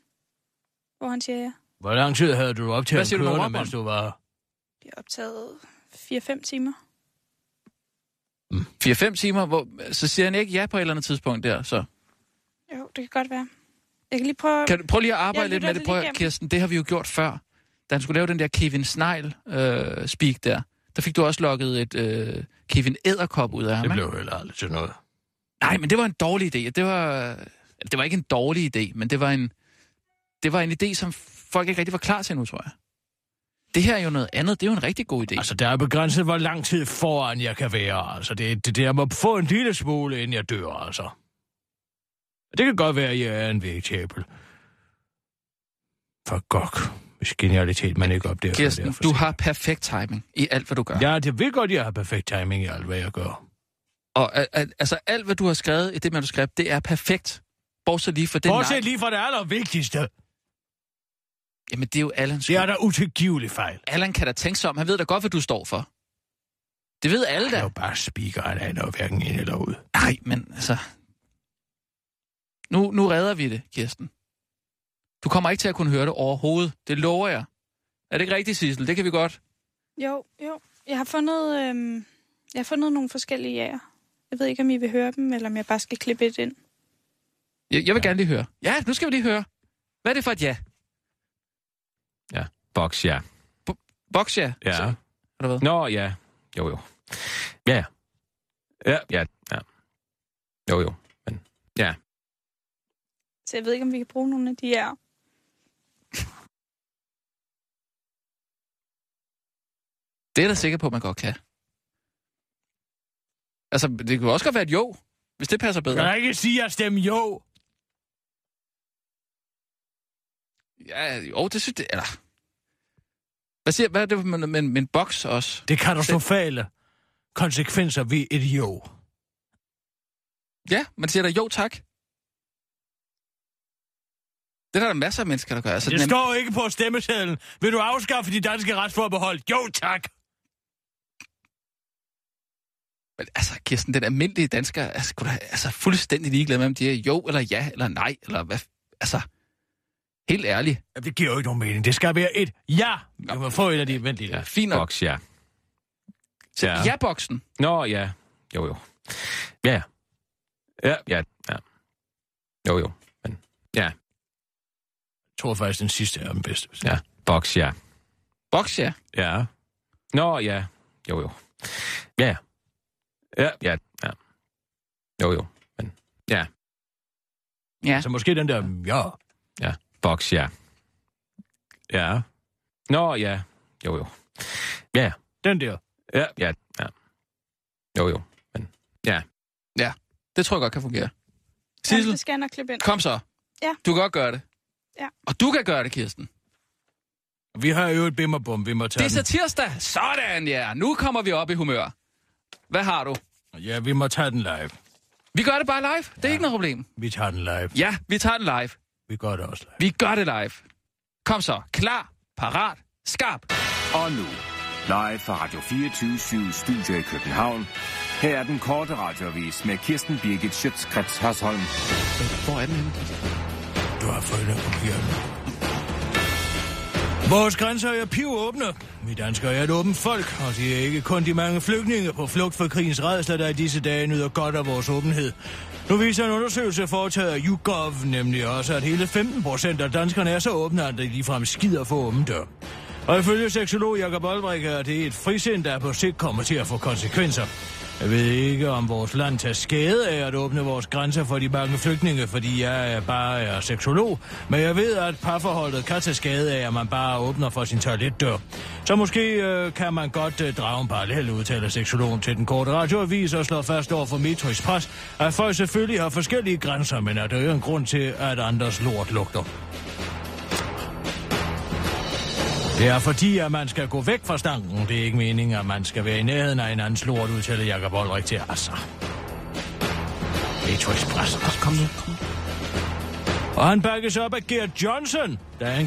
hvor han siger ja. Hvor lang tid havde du op til Hvad at siger du, køre, nogle mens du var... Vi har optaget 4-5 timer. 4-5 timer, hvor, så siger han ikke ja på et eller andet tidspunkt der. Så. Jo, det kan godt være. Jeg kan lige prøve... Kan du prøve lige at arbejde lidt med det? Prøv. Kirsten, det har vi jo gjort før. Da han skulle lave den der Kevin Snegl øh, speak der, der fik du også lukket et øh, Kevin Æderkop ud af ham. Det blev heller aldrig til noget. Nej, men det var en dårlig idé. Det var, det var ikke en dårlig idé, men det var en, det var en idé, som folk ikke rigtig var klar til nu, tror jeg. Det her er jo noget andet. Det er jo en rigtig god idé. Altså, der er begrænset, hvor lang tid foran jeg kan være. Altså, det, det, jeg må få en lille smule, inden jeg dør, altså. Det kan godt være, at jeg er en vegetabel. For godt. Genialitet man ikke opdager. det er Kirsten, for du har perfekt timing i alt, hvad du gør. Ja, det ved godt, jeg har perfekt timing i alt, hvad jeg gør. Og al- al- altså, alt, hvad du har skrevet i det manuskript, det er perfekt. Bortset lige for det nej. Bortset lige fra det allervigtigste. Jamen, det er jo Allans Det er der utilgivelig fejl. Allan kan da tænke sig om. Han ved da godt, hvad du står for. Det ved alle Han er da. jo bare speaker, han aner jo hverken ind eller ud. Nej, men altså... Nu, nu redder vi det, Kirsten. Du kommer ikke til at kunne høre det overhovedet. Det lover jeg. Er det ikke rigtigt, Sissel? Det kan vi godt. Jo, jo. Jeg har fundet, øhm, jeg har fundet nogle forskellige jager. Jeg ved ikke, om I vil høre dem, eller om jeg bare skal klippe et ind. Jeg, jeg vil gerne lige høre. Ja, nu skal vi lige høre. Hvad er det for et ja? Ja, boks, ja. Boks ja? Ja. Så, eller hvad? Nå, ja. Jo, jo. Ja. Ja, ja, ja. Jo, jo. Men, ja. Så jeg ved ikke, om vi kan bruge nogle af de her. Det er jeg da sikker på, at man godt kan. Altså, det kunne også godt være et jo, hvis det passer bedre. Kan jeg ikke sige, at stemme jo? Ja, jo, det synes jeg... Eller... Hvad, siger, hvad er det med, med, med en boks også? Det katastrofale konsekvenser ved et jo. Ja, man siger da jo tak. Det er der masser af mennesker, der gør. Altså, Det nem- står ikke på stemmesedlen. Vil du afskaffe de danske retsforbehold? Jo, tak. Men altså, Kirsten, den almindelige dansker er sgu da altså, fuldstændig ligeglad med, om de er jo eller ja eller nej, eller hvad... Altså, helt ærligt. Jamen, Det giver jo ikke nogen mening. Det skal være et ja. Jeg må få et af de venlige. ja. Ja. Fint nok. Boks, ja. Ja. Ja-boksen. Nå, ja. Jo, jo. Ja, ja. Ja, ja, ja. Jo, jo. Men, Ja, Jeg tror faktisk, den sidste er den bedste. ja. Boks, ja. Boks, ja. Ja. Nå, ja. Jo, jo. Ja. Ja, ja, ja. Jo, jo. Men, ja. Ja. Så måske den der, ja. Ja. Boks, ja. Ja. Nå, ja. Jo, jo. Ja. Den der. Ja, ja, ja. Jo, jo. Men, ja. Det tror jeg godt kan fungere. Sissel, det skal jeg nok klippe ind. kom så. Ja. Du kan godt gøre det. Ja. Og du kan gøre det, Kirsten. Vi har jo et bimmerbum, vi må tage Det er så tirsdag. Sådan, ja. Nu kommer vi op i humør. Hvad har du? Ja, vi må tage den live. Vi gør det bare live. Det er ikke noget problem. Vi tager den live. Ja, vi tager den live. Vi gør det også live. Vi gør det live. Kom så. Klar, parat, skarp. Og nu, live fra Radio 24 Studio i København. Her er den korte radiovis med Kirsten Birgit Schøtzgrads Hasholm. Hvor er den henne? Du har fået den papir. Vores grænser er pivåbne. Vi danskere er et åbent folk, og det er ikke kun de mange flygtninge på flugt for krigens redsler, der i disse dage nyder godt af vores åbenhed. Nu viser en undersøgelse foretaget af YouGov nemlig også, at hele 15 procent af danskerne er så åbne, at de ligefrem skider for åben dør. Og ifølge seksolog Jakob Olbrik er det et frisind, der på sigt kommer til at få konsekvenser. Jeg ved ikke, om vores land tager skade af at åbne vores grænser for de mange flygtninge, fordi jeg er bare er seksolog. Men jeg ved, at parforholdet kan tage skade af, at man bare åbner for sin toiletdør. Så måske øh, kan man godt øh, drage en parallel, udtaler seksologen til den korte radioavis og slår fast over for Metro Press, at folk selvfølgelig har forskellige grænser, men at der er en grund til, at andres lort lugter. Det er fordi, at man skal gå væk fra stanken. Det er ikke meningen, at man skal være i nærheden af en anden lort, udtaler Jacob Olrik til Altså. Metro Express. Kom nu. Og han bakkes op af Gert Johnson, der er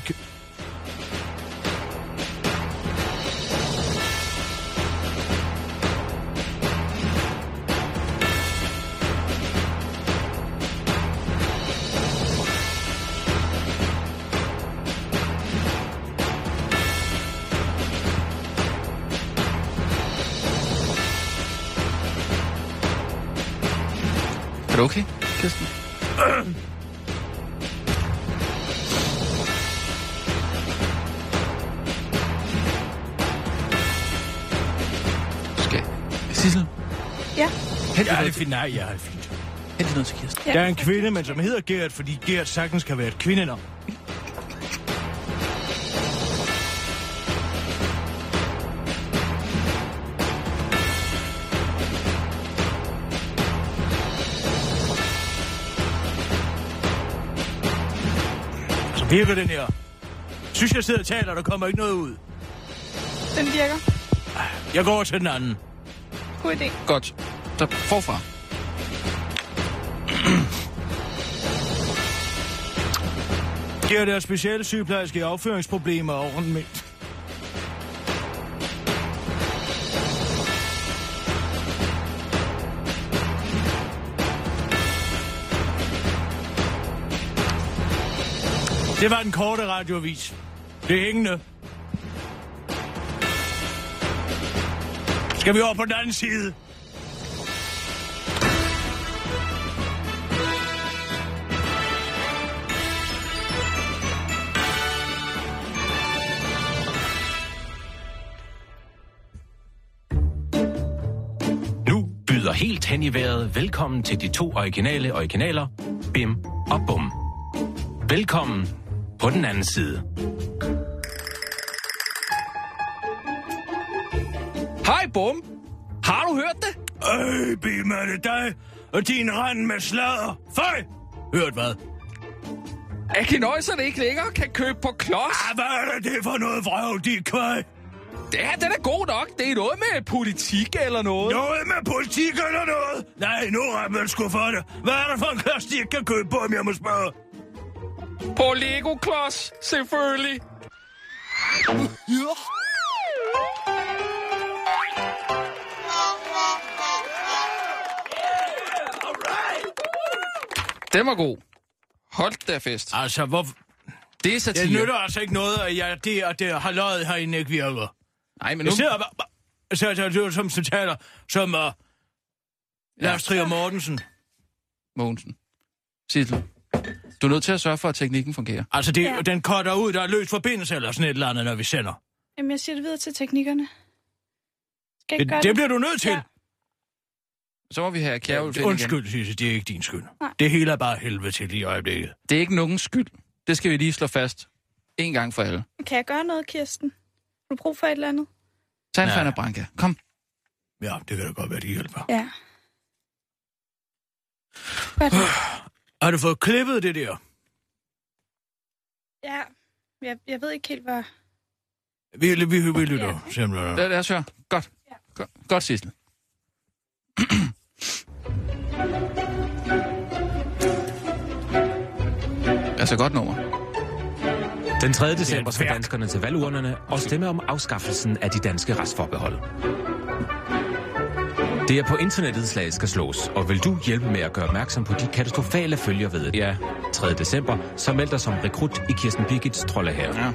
du okay, Kirsten? Skal... Sissel, Ja, hent det er noget, fint. Nej, jeg er fint. hent noget til Kirsten. ja. Der er en kvinde, men som hedder Gert, fordi Gert sagtens kan være et kvindenavn. Virker den her. Synes jeg sidder og taler, der kommer ikke noget ud. Den virker. Jeg går over til den anden. God idé. Godt. Så forfra. Gert er specielle sygeplejerske afføringsproblemer og ordentligt. Det var den korte radiovis. Det er hængende. Skal vi over på den anden side? Byder helt hen i vejret velkommen til de to originale originaler, Bim og Bum. Velkommen på den anden side. Hej, Bum. Har du hørt det? Øj, Bim, er det dig? Og din rand med sladder. Føj! Hørt hvad? At kinøjserne ikke længere kan købe på klods. Ah, hvad er det for noget vrøv, de køj? Ja, den er god nok. Det er noget med politik eller noget. Noget med politik eller noget? Nej, nu er man sgu for det. Hvad er det for en klods, de ikke kan købe på, om jeg må spørge? På Lego-klods, selvfølgelig. Den var god. Hold da fest. Altså, hvor... Det er Det satire. nytter altså ikke noget, at jeg, det, at det har løjet herinde ikke virker. Nej, men nu... Jeg sidder bare... Så så- så- som, som taler som uh, Lars Trier Mortensen. Mogensen. Sissel. Du er nødt til at sørge for, at teknikken fungerer. Altså, det, Ja. den cutter ud, der er løs forbindelse eller sådan et eller andet, når vi sender. Jamen, jeg siger det videre til teknikkerne. Skal gøre Det, det bliver du nødt til. Ja. Så må vi have Kjærulf igen. Undskyld, Sisse, det er ikke din skyld. Nej. Det hele er bare helvede til lige i øjeblikket. Det er ikke nogens skyld. Det skal vi lige slå fast. En gang for alle. Kan jeg gøre noget, Kirsten? Har du brug for et eller andet? Tag en. Fanta Branca. Kom. Ja, det kan da godt være, det hjælper. Ja. Godt. Har du fået klippet det der? Ja, jeg, jeg ved ikke helt, hvad... Vi, vi, vi, vi lytter Ja. simpelthen. Lad, lad os høre. Godt. Ja. Godt, godt Sissel. altså godt nummer. Den 3. december skal danskerne til valgurnerne og stemme om afskaffelsen af de danske retsforbehold. Det er på internettet, slaget skal slås, og vil du hjælpe med at gøre opmærksom på de katastrofale følger ved det? Ja, 3. december, så meld dig som rekrut i Kirsten Birgits trolde her. Ja.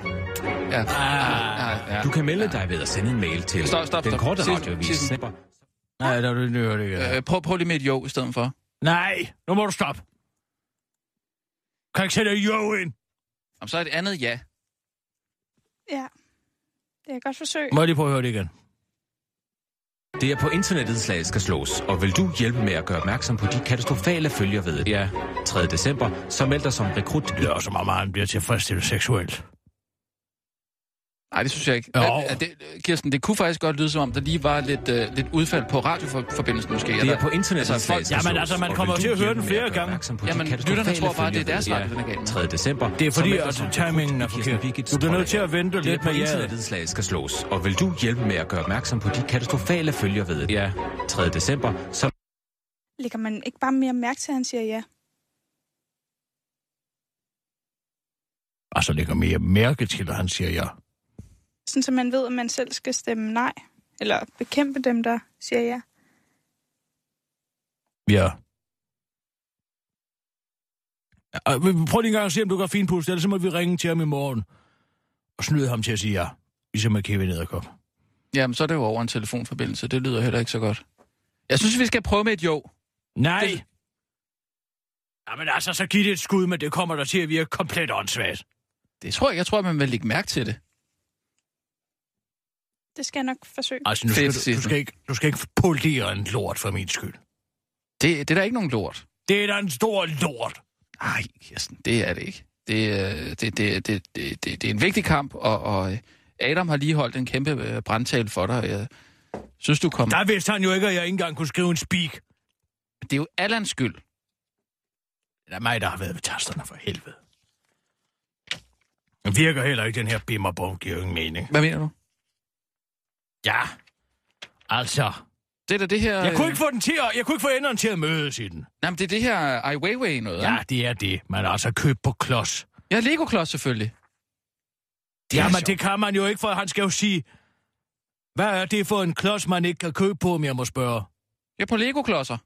Ja. ja, ja. Du kan melde dig ved at sende en mail til Stop, stop, den stop. korte Sidst- radioavis. Nej, der er det det. Øh, prøv, prøv lige med et jo i stedet for. Nej, nu må du stoppe. Kan jeg ikke sætte jo ind? Om så er et andet ja. Ja, det kan jeg godt forsøge. Må jeg lige prøve at høre det igen? Det er på internettet, slaget skal slås, og vil du hjælpe med at gøre opmærksom på de katastrofale følger ved? Ja, 3. december, så meld dig som rekrut Det er som om, han bliver tilfredsstillet seksuelt. Nej, det synes jeg ikke. Jo. Er, er det, Kirsten, det kunne faktisk godt lyde som om, der lige var lidt, uh, lidt udfald på radioforbindelsen måske. Det er på internettet, Altså, folk- Jamen, slås, altså, man kommer til at høre den flere at gange. Jamen, lytterne tror bare, det er deres radio, den er galt med. 3. december. Det er fordi, at som timingen er forkert. Du bliver nødt til at vente lidt på med jeres. internettet, slaget skal slås, og vil du hjælpe med at gøre opmærksom på de katastrofale følger ved det? Ja, 3. december, så Lægger man ikke bare mere mærke til, at han siger ja? Og så lægger mere mærke til, at han siger ja. Sådan, så man ved, at man selv skal stemme nej. Eller bekæmpe dem, der siger ja. Ja. Prøv lige en gang at se, om du kan finpuste, ellers så må vi ringe til ham i morgen. Og snyde ham til at sige ja. Ligesom med Kevin Edderkop. Jamen, så er det jo over en telefonforbindelse. Det lyder heller ikke så godt. Jeg synes, vi skal prøve med et jo. Nej! Det- Jamen altså, så giv det et skud, men det kommer der til at virke komplet åndssvagt. Det tror jeg, jeg tror, man vil lægge mærke til det. Det skal jeg nok forsøge. Altså, nu skal du, du, skal ikke, du skal ikke polere en lort for min skyld. Det, det er da ikke nogen lort. Det er da en stor lort. Nej, Kirsten, det er det ikke. Det, øh, det, det, det, det, det, det er en vigtig kamp, og, og øh, Adam har lige holdt en kæmpe øh, brandtale for dig. Jeg synes, du kom... Der vidste han jo ikke, at jeg ikke engang kunne skrive en speak. Det er jo Allans skyld. Det er mig, der har været ved tasterne for helvede. Det virker heller ikke, den her bimmerbom giver ingen mening. Hvad mener du? Ja, altså... Det er da det her... Jeg kunne øh, ikke få den til at, jeg kunne ikke få enderne til at mødes i den. Nej, men det er det her Ai Weiwei noget, Ja, ikke? det er det. Man har altså købt på klods. Ja, Lego-klods selvfølgelig. Det Jamen, sjovt. det kan man jo ikke, for han skal jo sige... Hvad er det for en klods, man ikke kan købe på, om jeg må spørge? Ja, på Lego-klodser.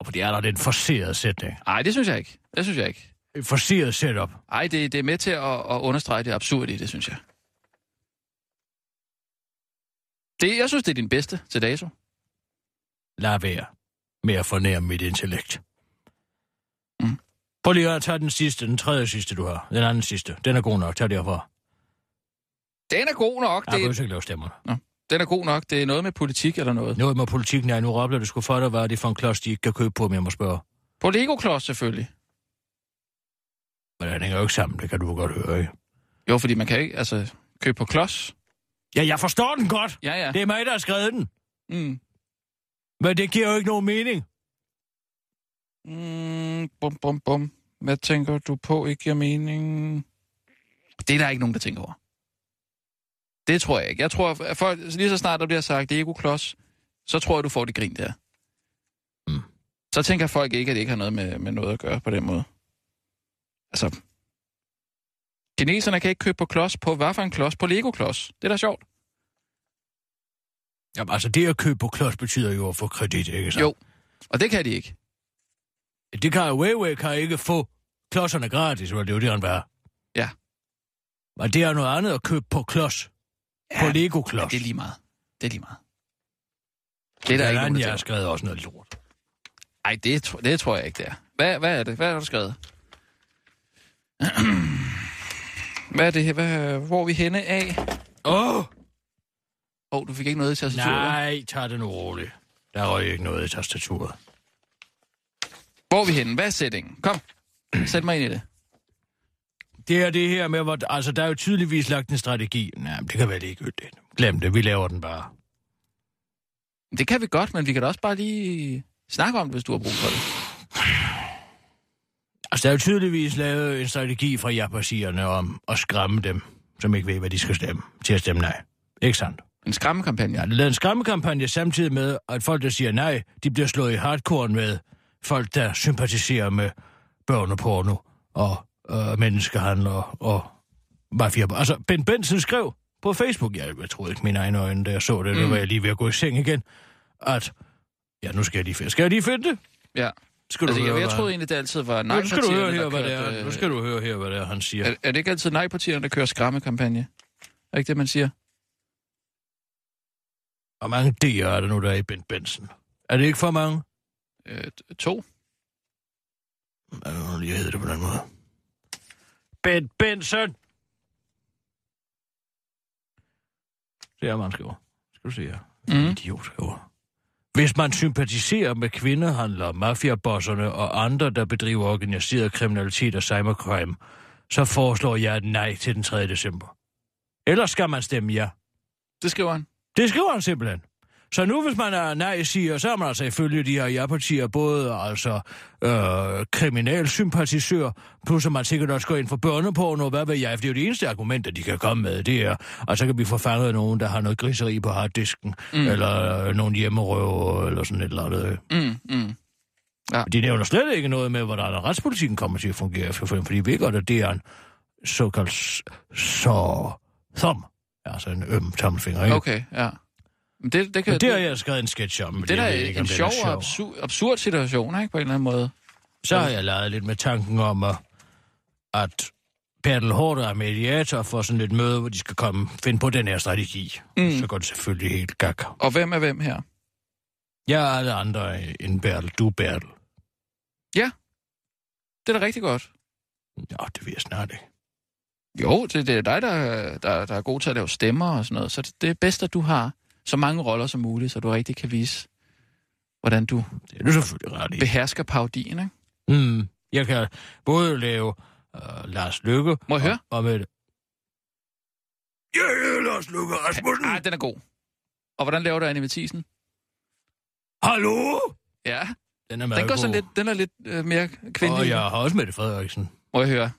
Og det er der den forserede sætning. Nej, det synes jeg ikke. Det synes jeg ikke. En forseret setup. Ej, det, det er med til at, at understrege det absurde i det, synes jeg. Det, jeg synes, det er din bedste til dato. Lad være med at fornærme mit intellekt. Mm. Prøv lige at tage den sidste, den tredje sidste, du har. Den anden sidste. Den er god nok. Tag det herfra. Den er god nok. Jeg Det, ikke lave stemmerne. den er god nok. Det er noget med politik eller noget. Noget med politikken er, nu råbler det sgu for dig, hvad er det for en klods, de ikke kan købe på, om jeg må spørge. På Lego-klods selvfølgelig. Men den hænger jo ikke sammen, det kan du godt høre, ikke? Jo, fordi man kan ikke altså, købe på klods. Ja, jeg forstår den godt. Ja, ja. Det er mig, der har skrevet den. Mm. Men det giver jo ikke nogen mening. Mm, bum, bum, bum. Hvad tænker du på ikke giver mening? Det er der ikke nogen, der tænker over. Det tror jeg ikke. Jeg tror, at folk, lige så snart der bliver sagt Lego-klods, så tror jeg, du får det grin der. Mm. Så tænker folk ikke, at det ikke har noget med, med noget at gøre på den måde. Altså, kineserne kan ikke købe på klods på, hvad for en klods? På Lego-klods. Det er da sjovt. Jamen, altså, det at købe på klods betyder jo at få kredit, ikke så? Jo. Og det kan de ikke. Det kan Weiwei kan ikke få klodserne gratis, og det er jo det, han have. Ja. Men det er noget andet at købe på klods. Ja, på Lego-klods. det er lige meget. Det er der ikke nogen, der der tænker jeg har over. skrevet også noget lort. Nej, det, det tror jeg ikke, det er. Hvad, hvad er det? Hvad har du skrevet? Hvad er det her? Hvad, hvor er vi henne af? Åh! Åh, oh, du fik ikke noget i tastaturet? Nej, tag det nu roligt. Der røg ikke noget i tastaturet. Hvor er vi henne? Hvad er sætningen? Kom, sæt mig ind i det. Det er det her med, hvor... Altså, der er jo tydeligvis lagt en strategi. Nej, men det kan være ligegyldigt. Glem det, vi laver den bare. Det kan vi godt, men vi kan da også bare lige snakke om det, hvis du har brug for det. Altså, der er jo tydeligvis lavet en strategi fra ja-partierne om at skræmme dem, som ikke ved, hvad de skal stemme, til at stemme nej. Ikke sandt? En skræmmekampagne. Ja, der er en skræmmekampagne samtidig med, at folk, der siger nej, de bliver slået i hardcore med folk, der sympatiserer med børneporno og øh, menneskehandel og, og mafia. Altså, Ben Benson skrev på Facebook, jeg, jeg troede ikke mine egne øjne, da jeg så det, mm. nu var jeg lige ved at gå i seng igen, at, ja, nu skal jeg lige skal jeg lige finde det? Ja. Skal du Altså, høre, jeg, jeg troede egentlig, det altid var nu skal du høre her, hvad det er. øh, Nu skal du høre her, hvad det er, han siger. Er, er det ikke altid nej-partierne, der kører skræmmekampagne? Er ikke det, man siger? Hvor mange D'er er der nu, der er i Ben Benson? Er det ikke for mange? Øh, to? Jeg hedder det på den måde. Ben Benson! Det er, man skriver. Skal du se her. Mhm. Idiot skriver. Hvis man sympatiserer med kvindehandlere, mafiabosserne og andre, der bedriver organiseret kriminalitet og cybercrime, så foreslår jeg et nej til den 3. december. Ellers skal man stemme ja. Det skriver han. Det skriver han simpelthen. Så nu, hvis man er nej-siger, så er man altså ifølge de her ja-partier både altså øh, kriminalsympatisør, plus at man sikkert også går ind for børneporno, hvad ved jeg, for det er jo det eneste argument, at de kan komme med, det er, og så kan vi få fanget nogen, der har noget griseri på harddisken, mm. eller øh, nogen hjemmerøver, eller sådan et eller andet. Mm, mm. De nævner slet ikke noget med, hvordan retspolitikken kommer til at fungere, for, for de ved godt, at det er en såkaldt så thumb, altså en øm tommelfinger, ikke? Okay, ja. Men det, det, kan, Men det har jeg skrevet en sketch om. men det er ikke, en den sjov og absurd, absurd situation, ikke? På en eller anden måde. Så har jeg leget lidt med tanken om, at, at Bertel Hård er mediator for sådan et møde, hvor de skal komme finde på den her strategi. Mm. Så går det selvfølgelig helt gak. Og hvem er hvem her? Jeg er alle andre end Bertel. Du er Bertel. Det er da rigtig godt. Ja, det vil jeg snart ikke. Jo, det, det er dig, der, der, der er god til at lave stemmer og sådan noget. Så det, det er bedst, at du har så mange roller som muligt, så du rigtig kan vise, hvordan du Det er du selvfølgelig ret i. behersker parodien, ikke? Mm. Jeg kan både lave uh, Lars Lykke... Må jeg høre? Og, og med det. Ja, ja, Lars Lykke Rasmussen. Ah, den er god. Og hvordan laver du Anne Mathisen? Hallo? Ja, Den er meget den, går sådan god. lidt, den er lidt øh, mere kvindelig. Og jeg har også Mette Frederiksen. Må jeg høre?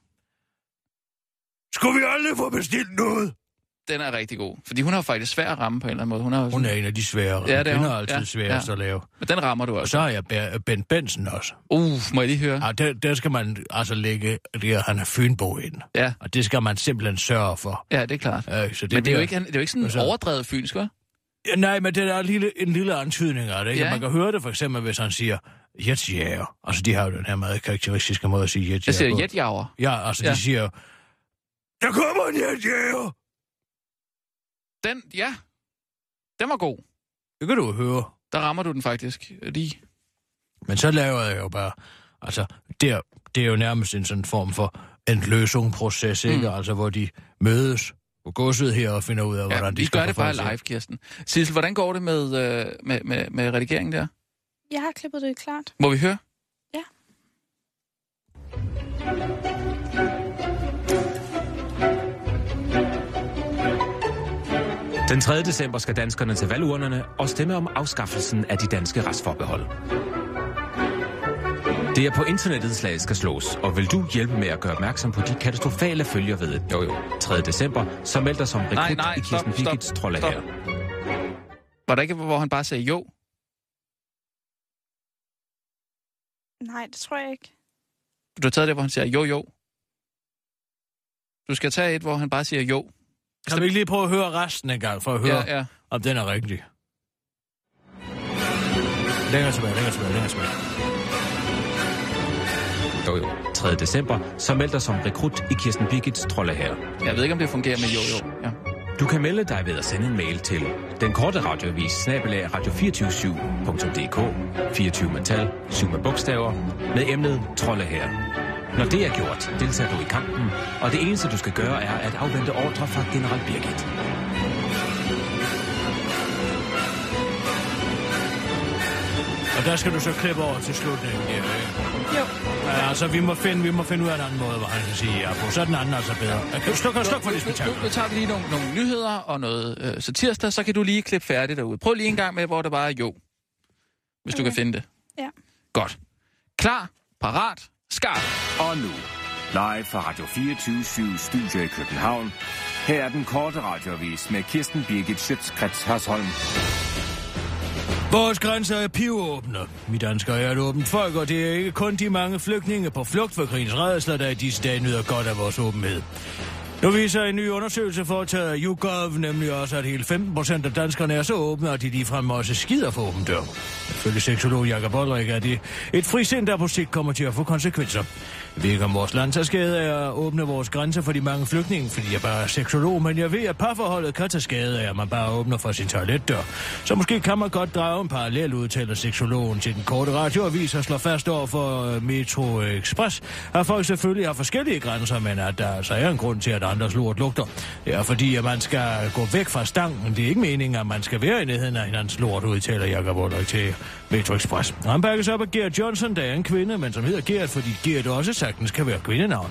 Skulle vi aldrig få bestilt noget? Den er rigtig god. Fordi hun har faktisk svær at ramme på en eller anden måde. Hun har, Hun er en af de svære. Ja, det er Hun hun. er altid Ja, sværest ja. at lave. Men den rammer du Og også. så har jeg Ber- Ben Benson også. Uh, må jeg lige høre? Og der, der skal man altså lægge det, at han er fynbo ind. Ja, Og det skal man simpelthen sørge for. ja det er klart. Øh, så det Men det er, jo ikke, det er jo ikke sådan Altså- overdrevet fynsk, hva'? Ja, nej, men det er en lille, en lille antydning af det. Ikke? Ja, Ja, man kan høre det for eksempel, hvis han siger, jetjager. Altså, de har jo den her meget karakteristiske måde at sige jetjager Jeg siger jetjager. Ja, altså, Ja. de siger, der kommer en jetjager. Den, ja. Den var god. Det kan du høre. Der rammer du den faktisk lige. Men så laver jeg jo bare, altså, der, det er jo nærmest en sådan form for en løsningsproces, ikke? Mm. Altså, hvor de mødes på godset her og finder ud af, Ja, hvordan de vi skal gør det bare live, Kirsten. Sissel, hvordan går det med, øh, med, med, med redigeringen der? Jeg har klippet det klart. Må vi høre? Ja. Den 3. december skal danskerne til valgurnerne og stemme om afskaffelsen af de danske retsforbehold. Det er på internettet, slaget skal slås, og vil du hjælpe med at gøre opmærksom på de katastrofale følger ved det? Jo jo, 3. december, så meld dig som rekrut Nej, nej, i Kirsten Birgits trolde stop. her. Var der ikke, hvor han bare sagde jo? Nej, det tror jeg ikke. Du har taget det, hvor han siger jo, jo. Du skal tage et, hvor han bare siger jo. Kan vi ikke lige prøve at høre resten en gang, for at høre, Ja, ja. om den er rigtig? Længere tilbage, længere tilbage, længere tilbage. Jo jo, 3. december, så meld dig som rekrut i Kirsten Birgits trolde her. Jeg ved ikke, om det fungerer med jo, jo. Ja. Du kan melde dig ved at sende en mail til den korte radioavis snabelag radio247.dk 24 metal, 7 med bogstaver, med emnet Trolde her. Når det er gjort, deltager du i kampen, og det eneste du skal gøre er at afvente ordre fra General Birgit. Og der skal du så klippe over til slutningen der, ikke? Jo. Ja, altså, vi må, finde, vi må finde ud af en anden måde, hvor han kan sige ja på. Så er den anden altså bedre. Jeg kan slukke sluk for det Nu, nu, spektakel. nu tager vi lige nogle, nogle nyheder og noget øh, satirsdag, så kan du lige klippe færdigt derude. Prøv lige en gang med, hvor det bare er jo. Hvis okay. du kan finde det. Ja. Godt. Klar, parat, skarp. Og nu, live fra Radio 24 Studio i København. Her er den korte radiovis med Kirsten Birgit Schøtzgrads Hasholm. Vores grænser er pivåbne. Vi danskere er et åbent folk, og det er ikke kun de mange flygtninge på flugt for krigens redsler, der i disse dage nyder godt af vores åbenhed. Nu viser en ny undersøgelse foretaget af YouGov nemlig også, at hele 15 procent af danskerne er så åbne, at de ligefrem også skider for åben dør. Ifølge seksolog Jakob Olrik er det et frisind, der på sigt kommer til at få konsekvenser. Jeg ved vores land tager skade af at åbne vores grænser for de mange flygtninge, fordi jeg bare er seksolog, men jeg ved, at parforholdet kan tage skade af, at man bare åbner for sin toiletdør. Så måske kan man godt drage en parallel, udtaler seksologen til den korte radioavis og slår fast over for øh, Metro Express, at folk selvfølgelig har forskellige grænser, men at der altså er en grund til, at andres lort lugter. Det er fordi, at man skal gå væk fra stangen. Det er ikke meningen, at man skal være i nærheden af hinandens lort, udtaler Jacob Ulrik til Metro Express. Han bakkes op af Gert Johnson, der er en kvinde, men som hedder Gert, fordi Gert også sagtens kan være kvindenavn.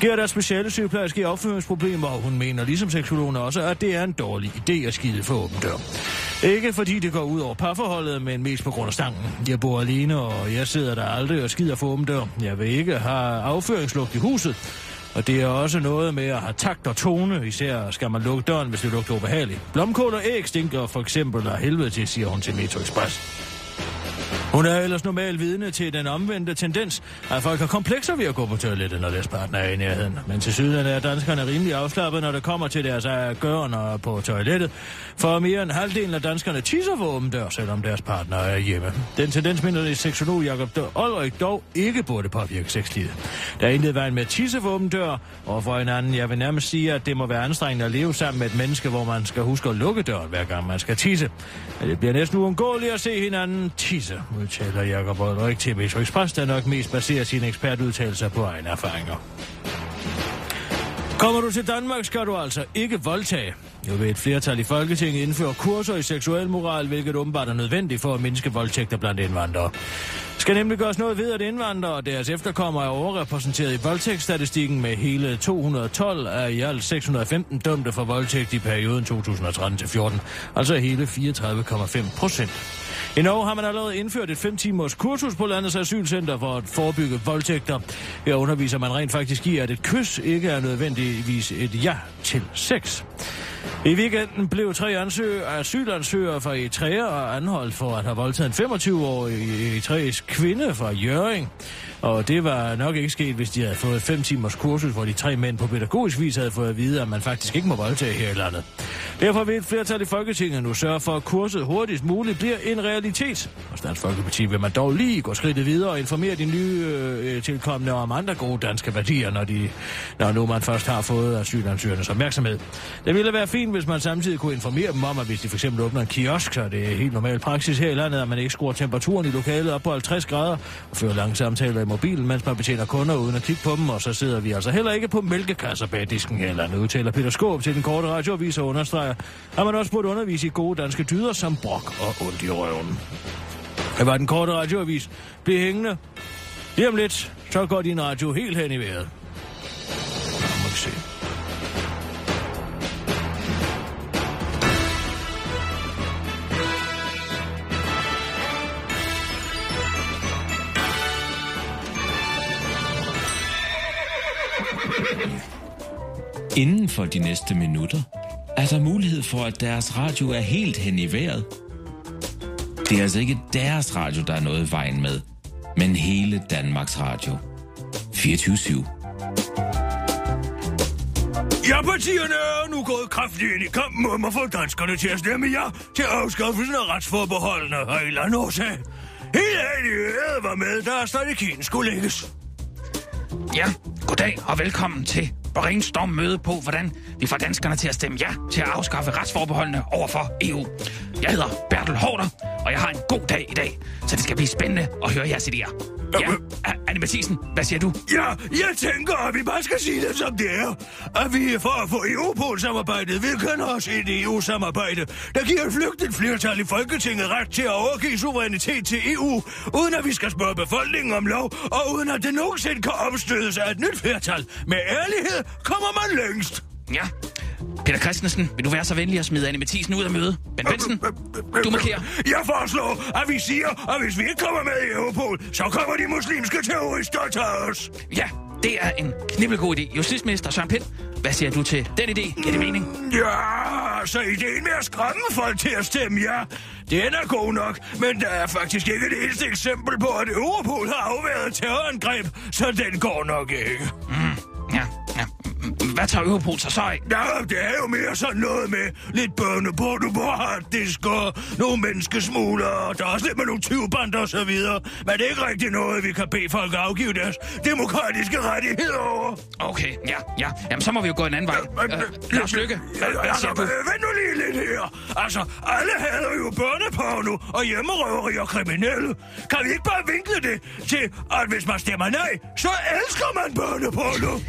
Gert er specielle sygeplejerske i opføringsproblemer, og hun mener, ligesom seksologen også, at det er en dårlig idé at skide for åben dør. Ikke fordi det går ud over parforholdet, men mest på grund af stangen. Jeg bor alene, og jeg sidder der aldrig og skider for åben dør. Jeg vil ikke have afføringslugt i huset. Og det er også noget med at have takt og tone, især skal man lukke døren, hvis det lugter ubehageligt. Blomkål og æg stinker for eksempel af helvede til, siger hun til Metro Express. Hun er ellers normalt vidne til den omvendte tendens, at folk har komplekser ved at gå på toilettet, når deres partner er i nærheden. Men til syden er danskerne rimelig afslappet, når det kommer til deres eget gøren og på toilettet. For mere end halvdelen af danskerne tisser for åben dør, selvom deres partner er hjemme. Den tendens mener seksolog Jacob Olrik dog ikke burde påvirke sexlivet. Der er intet vejen med at tisse for åben dør, og for en anden, jeg vil nærmest sige, at det må være anstrengende at leve sammen med et menneske, hvor man skal huske at lukke døren, hver gang man skal tisse. Men det bliver næsten uundgåeligt at se hinanden tisse, udtaler Jakob Olrik til Metro Express, der nok mest baserer sine ekspertudtalelser på egne erfaringer. Kommer du til Danmark, skal du altså ikke voldtage. Nu vil et flertal i Folketinget indføre kurser i seksuel moral, hvilket åbenbart er nødvendigt for at mindske voldtægter blandt indvandrere. Skal nemlig gøres noget ved, at indvandrere og deres efterkommere er overrepræsenteret i voldtægtsstatistikken med hele 212 af i alt 615 dømte for voldtægt i perioden 2013-14, altså hele 34,5 procent. I Norge har man allerede indført et 5 timers kursus på landets asylcenter for at forebygge voldtægter. Her underviser man rent faktisk i, at et kys ikke er nødvendigvis et ja til sex. I weekenden blev tre ansøger, asylansøgere fra Eritrea anholdt for at have voldtaget en 25-årig eritreisk kvinde fra Jøring. Og det var nok ikke sket, hvis de havde fået et 5 timers kursus, hvor de tre mænd på pædagogisk vis havde fået at vide, at man faktisk ikke må voldtage her i landet. Derfor vil et flertal i Folketinget nu sørge for, at kurset hurtigst muligt bliver en realitet. Og Dansk Folkeparti vil man dog lige gå skridtet videre og informere de nye øh, tilkommende om andre gode danske værdier, når, de, når nu man først har fået asylansøgernes opmærksomhed. Det ville være fint, hvis man samtidig kunne informere dem om, at hvis de fx åbner en kiosk, så det er helt normal praksis her i landet, at man ikke skruer temperaturen i lokalet op på 50 grader og fører lange samtaler Øh, mobilen, mens man betjener kunder uden at kigge på dem, og så sidder vi altså heller ikke på mælkekasser bag disken eller nu landet, udtaler Peter Skåb til den korte radioavis og understreger, at man også burde undervise i gode danske dyder som brok og ondt i røven. Det var den korte radioavis. Bliv hængende. Lige om lidt, så går din radio helt hen i vejret. Må vi se. Inden for de næste minutter er der mulighed for, at deres radio er helt hen i vejret. Det er altså ikke deres radio, der er noget i vejen med, men hele Danmarks Radio. 24 Ja, partierne er nu gået kraftigt ind i kampen om at få danskerne til at stemme ja til afskaffelsen af retsforbeholdene og en eller anden årsag. Hele allieret var med, da strategien skulle lægges. Ja, goddag og velkommen til brainstorm-møde på, hvordan vi får danskerne til at stemme ja til at afskaffe retsforbeholdene over for EU. Jeg hedder Bertel Hårder, og jeg har en god dag i dag, så det skal blive spændende at høre jeres idéer. Ja, Anne Mathisen, hvad siger du? Ja, jeg tænker, at vi bare skal sige det, som det er. At vi for at få Europol-samarbejdet vil kende os et EU-samarbejde, der giver et flygtigt flertal i Folketinget ret til at overgive suverænitet til EU, uden at vi skal spørge befolkningen om lov, og uden at det nogensinde kan opstødes af et nyt flertal. Med ærlighed kommer man længst. Ja. Peter Christensen, vil du være så venlig at smide Anne Mathisen ud af mødet? Ben Benson, du markerer. Jeg foreslår, at vi siger, at hvis vi ikke kommer med i Europol, så kommer de muslimske terrorister til os. Ja, det er en knibbelgod idé. Justitsminister Søren Pind, hvad siger du til den idé? Giver det mening? Ja, så ideen med at skræmme folk til at stemme ja, den er god nok, men der er faktisk ikke det eneste eksempel på, at Europol har afværet terrorangreb, så den går nok ikke. Ja, ja. Hvad tager Europol sig så af? Ja, det er jo mere sådan noget med lidt børneporno på harddisk og nogle menneskesmuglere, der er også lidt med nogle tyvebander og så videre. Men det er ikke rigtig noget, vi kan bede folk afgive deres demokratiske rettigheder over. Okay, ja, ja. Jamen, så må vi jo gå en anden vej. Uh, Lars Lykke, hvad, hvad siger du? vent nu lige lidt her. Altså, alle hader jo børneporno og hjemmerøveri og kriminelle. Kan vi ikke bare vinkle det til, at hvis man stemmer nej, så elsker man børneporno?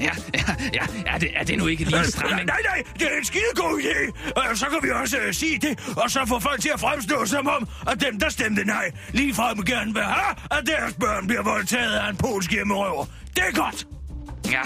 Ja, ja, ja. Er det, er det nu ikke lige en stramning? Nej, nej, det er en skidegod idé. Og så kan vi også uh, sige det, og så få folk til at fremstå som om, at dem, der stemte nej, ligefrem gerne vil have, at deres børn bliver voldtaget af en polsk hjemmerøver. Det er godt. Ja.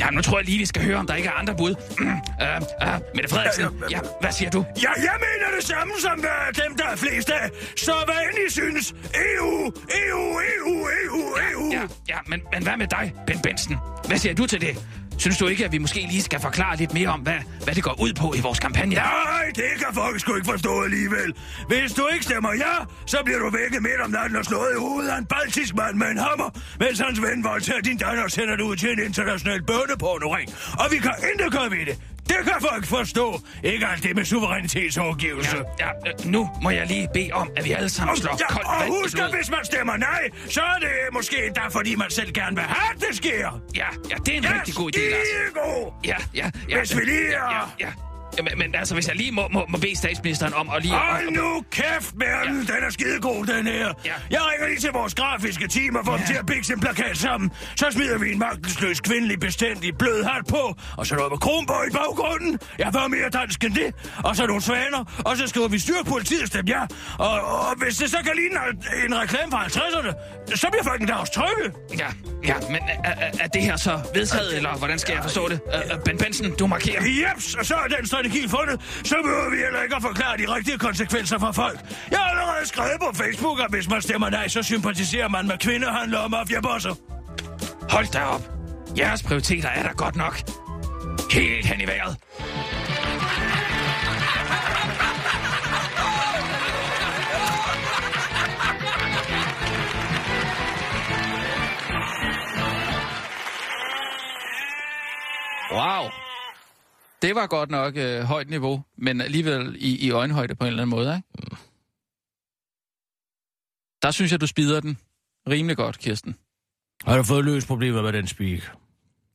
Ja, nu tror jeg lige, vi skal høre, om der ikke er andre bud. Uh, uh, Mette Frederiksen, ja, hvad siger du? Ja, jeg mener det samme som uh, dem, der er flest af. Så hvad end I synes? EU, EU, EU, EU, EU. Ja, ja men, men hvad med dig, Ben Benson? Hvad siger du til det? Synes du ikke, at vi måske lige skal forklare lidt mere om, hvad, hvad det går ud på i vores kampagne? Nej, det kan folk sgu ikke forstå alligevel. Hvis du ikke stemmer ja, så bliver du vækket midt om natten og slået i hovedet af en baltisk mand med en hammer, mens hans ven voldtager din datter og sender dig ud til en international børnepornoring. Og vi kan intet gøre ved det. Det kan folk forstå. Ikke alt det med suverænitetsovergivelse. Ja, ja, nu må jeg lige bede om, at vi alle sammen slår Ja, koldt og husk, at hvis man stemmer nej, så er det måske endda, fordi man selv gerne vil have, at det sker. Ja, ja, det er en rigtig god idé, Lars. Ja, ja, ja. Hvis vi lige ja, er- ja, ja. Ja, men, men altså, hvis jeg lige må, må, må bede statsministeren om at lige... Hold nu kæft, Merkel. Den er skidegod, den her. Ja. Jeg ringer lige til vores grafiske team og får Ja. dem til at bikse en plakat sammen. Så smider vi en magtesløs kvindelig bestandig blød hat på. Og så noget med kronborg i baggrunden. Jeg var mere dansk end det. Og så nogle svaner. Og så skriver vi styrk politiet stem ja. Og, og hvis det så kan ligne en reklame fra 50'erne, så bliver folk en dags trygge. Ja, ja, men er, er, det her så vedtaget, eller hvordan skal jeg forstå det? Uh, ben Benson, du markerer. Jeps, og så er den strategi fundet. Så behøver vi heller ikke at forklare de rigtige konsekvenser for folk. Jeg har allerede skrevet på Facebook, at hvis man stemmer nej, så sympatiserer man med kvindehandler og mafiabosser. Hold da op. Jeres prioriteter er der godt nok. Helt hen i vejret. Wow. Det var godt nok øh, højt niveau, men alligevel i, i øjenhøjde på en eller anden måde, ikke? Der synes jeg, du spider den rimelig godt, Kirsten. Har du fået løst problemer med den speak?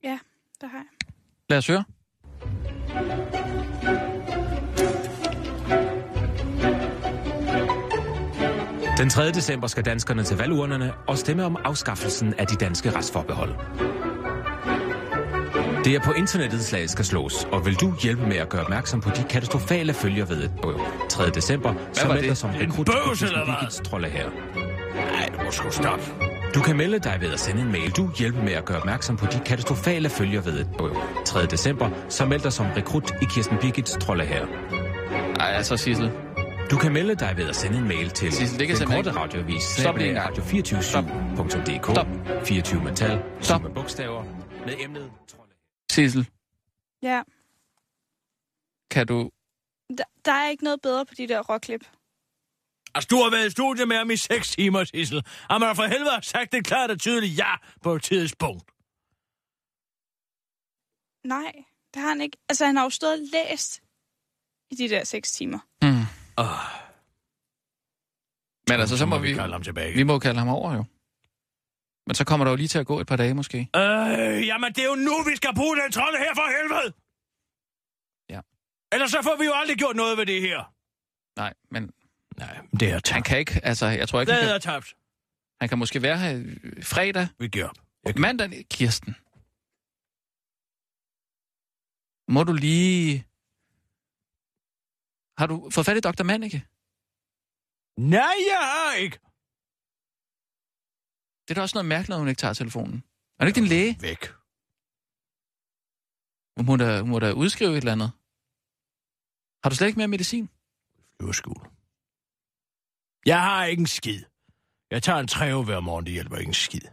Ja, det har jeg. Lad os høre. Den 3. december skal danskerne til valgurnerne og stemme om afskaffelsen af de danske retsforbehold. Det er på internettet, slaget skal slås, og vil du hjælpe med at gøre opmærksom på de katastrofale følger ved et øh, 3. december, så var meld dig det? som En rekrut bøvs, eller hvad? Trolle her. Nej, du må sgu stoppe. Du kan melde dig ved at sende en mail. Du hjælper med at gøre opmærksom på de katastrofale følger ved et øh, 3. december, så meld dig som rekrut i Kirsten Birgits Trolle her. Ej, altså, Sissel. Du kan melde dig ved at sende en mail til Sissel, det kan den korte radioavis Stop lige en gang. radio247.dk Stop. 24 metal, Stop. med bogstaver, med emnet. Sissel, Ja, kan du... der, der er ikke noget bedre på de der råklip. Altså, du har været i studiet med ham i 6 timer, Sissel. Og man har for helvede sagt det klart og tydeligt ja på et tidspunkt. Nej, det har han ikke. Altså, han har jo stået og læst i de der seks timer. Hmm. Oh, Men altså, så må vi... kalde ham tilbage. Vi må kalde ham over, jo. Men så kommer der jo lige til at gå et par dage måske. Øh, jamen, det er jo nu, vi skal bruge den trolde her for helvede! Ja. Ellers så får vi jo aldrig gjort noget ved det her. Nej, men Nej, det er han tabt. kan ikke, altså, jeg tror ikke, Det han er kan, tabt. han kan måske være her fredag. Vi giver op. Mandag, Kirsten. Må du lige... Har du fået fat i Dr. Manneke? Nej, jeg har ikke. Det er da også noget mærkeligt, når hun ikke tager telefonen. Er det ikke din læge? Væk. Hun må da, hun må da udskrive et eller andet. Har du slet ikke mere medicin? Flyverskole. Jeg har ikke en skid. Jeg tager en træve hver morgen, det hjælper ikke en skid.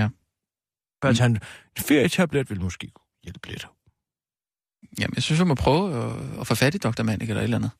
Ja. Bare tage en ferietablet vil måske hjælpe lidt. Jamen, jeg synes, jeg må prøve at, at få fat i Dr. Manneke eller et eller andet.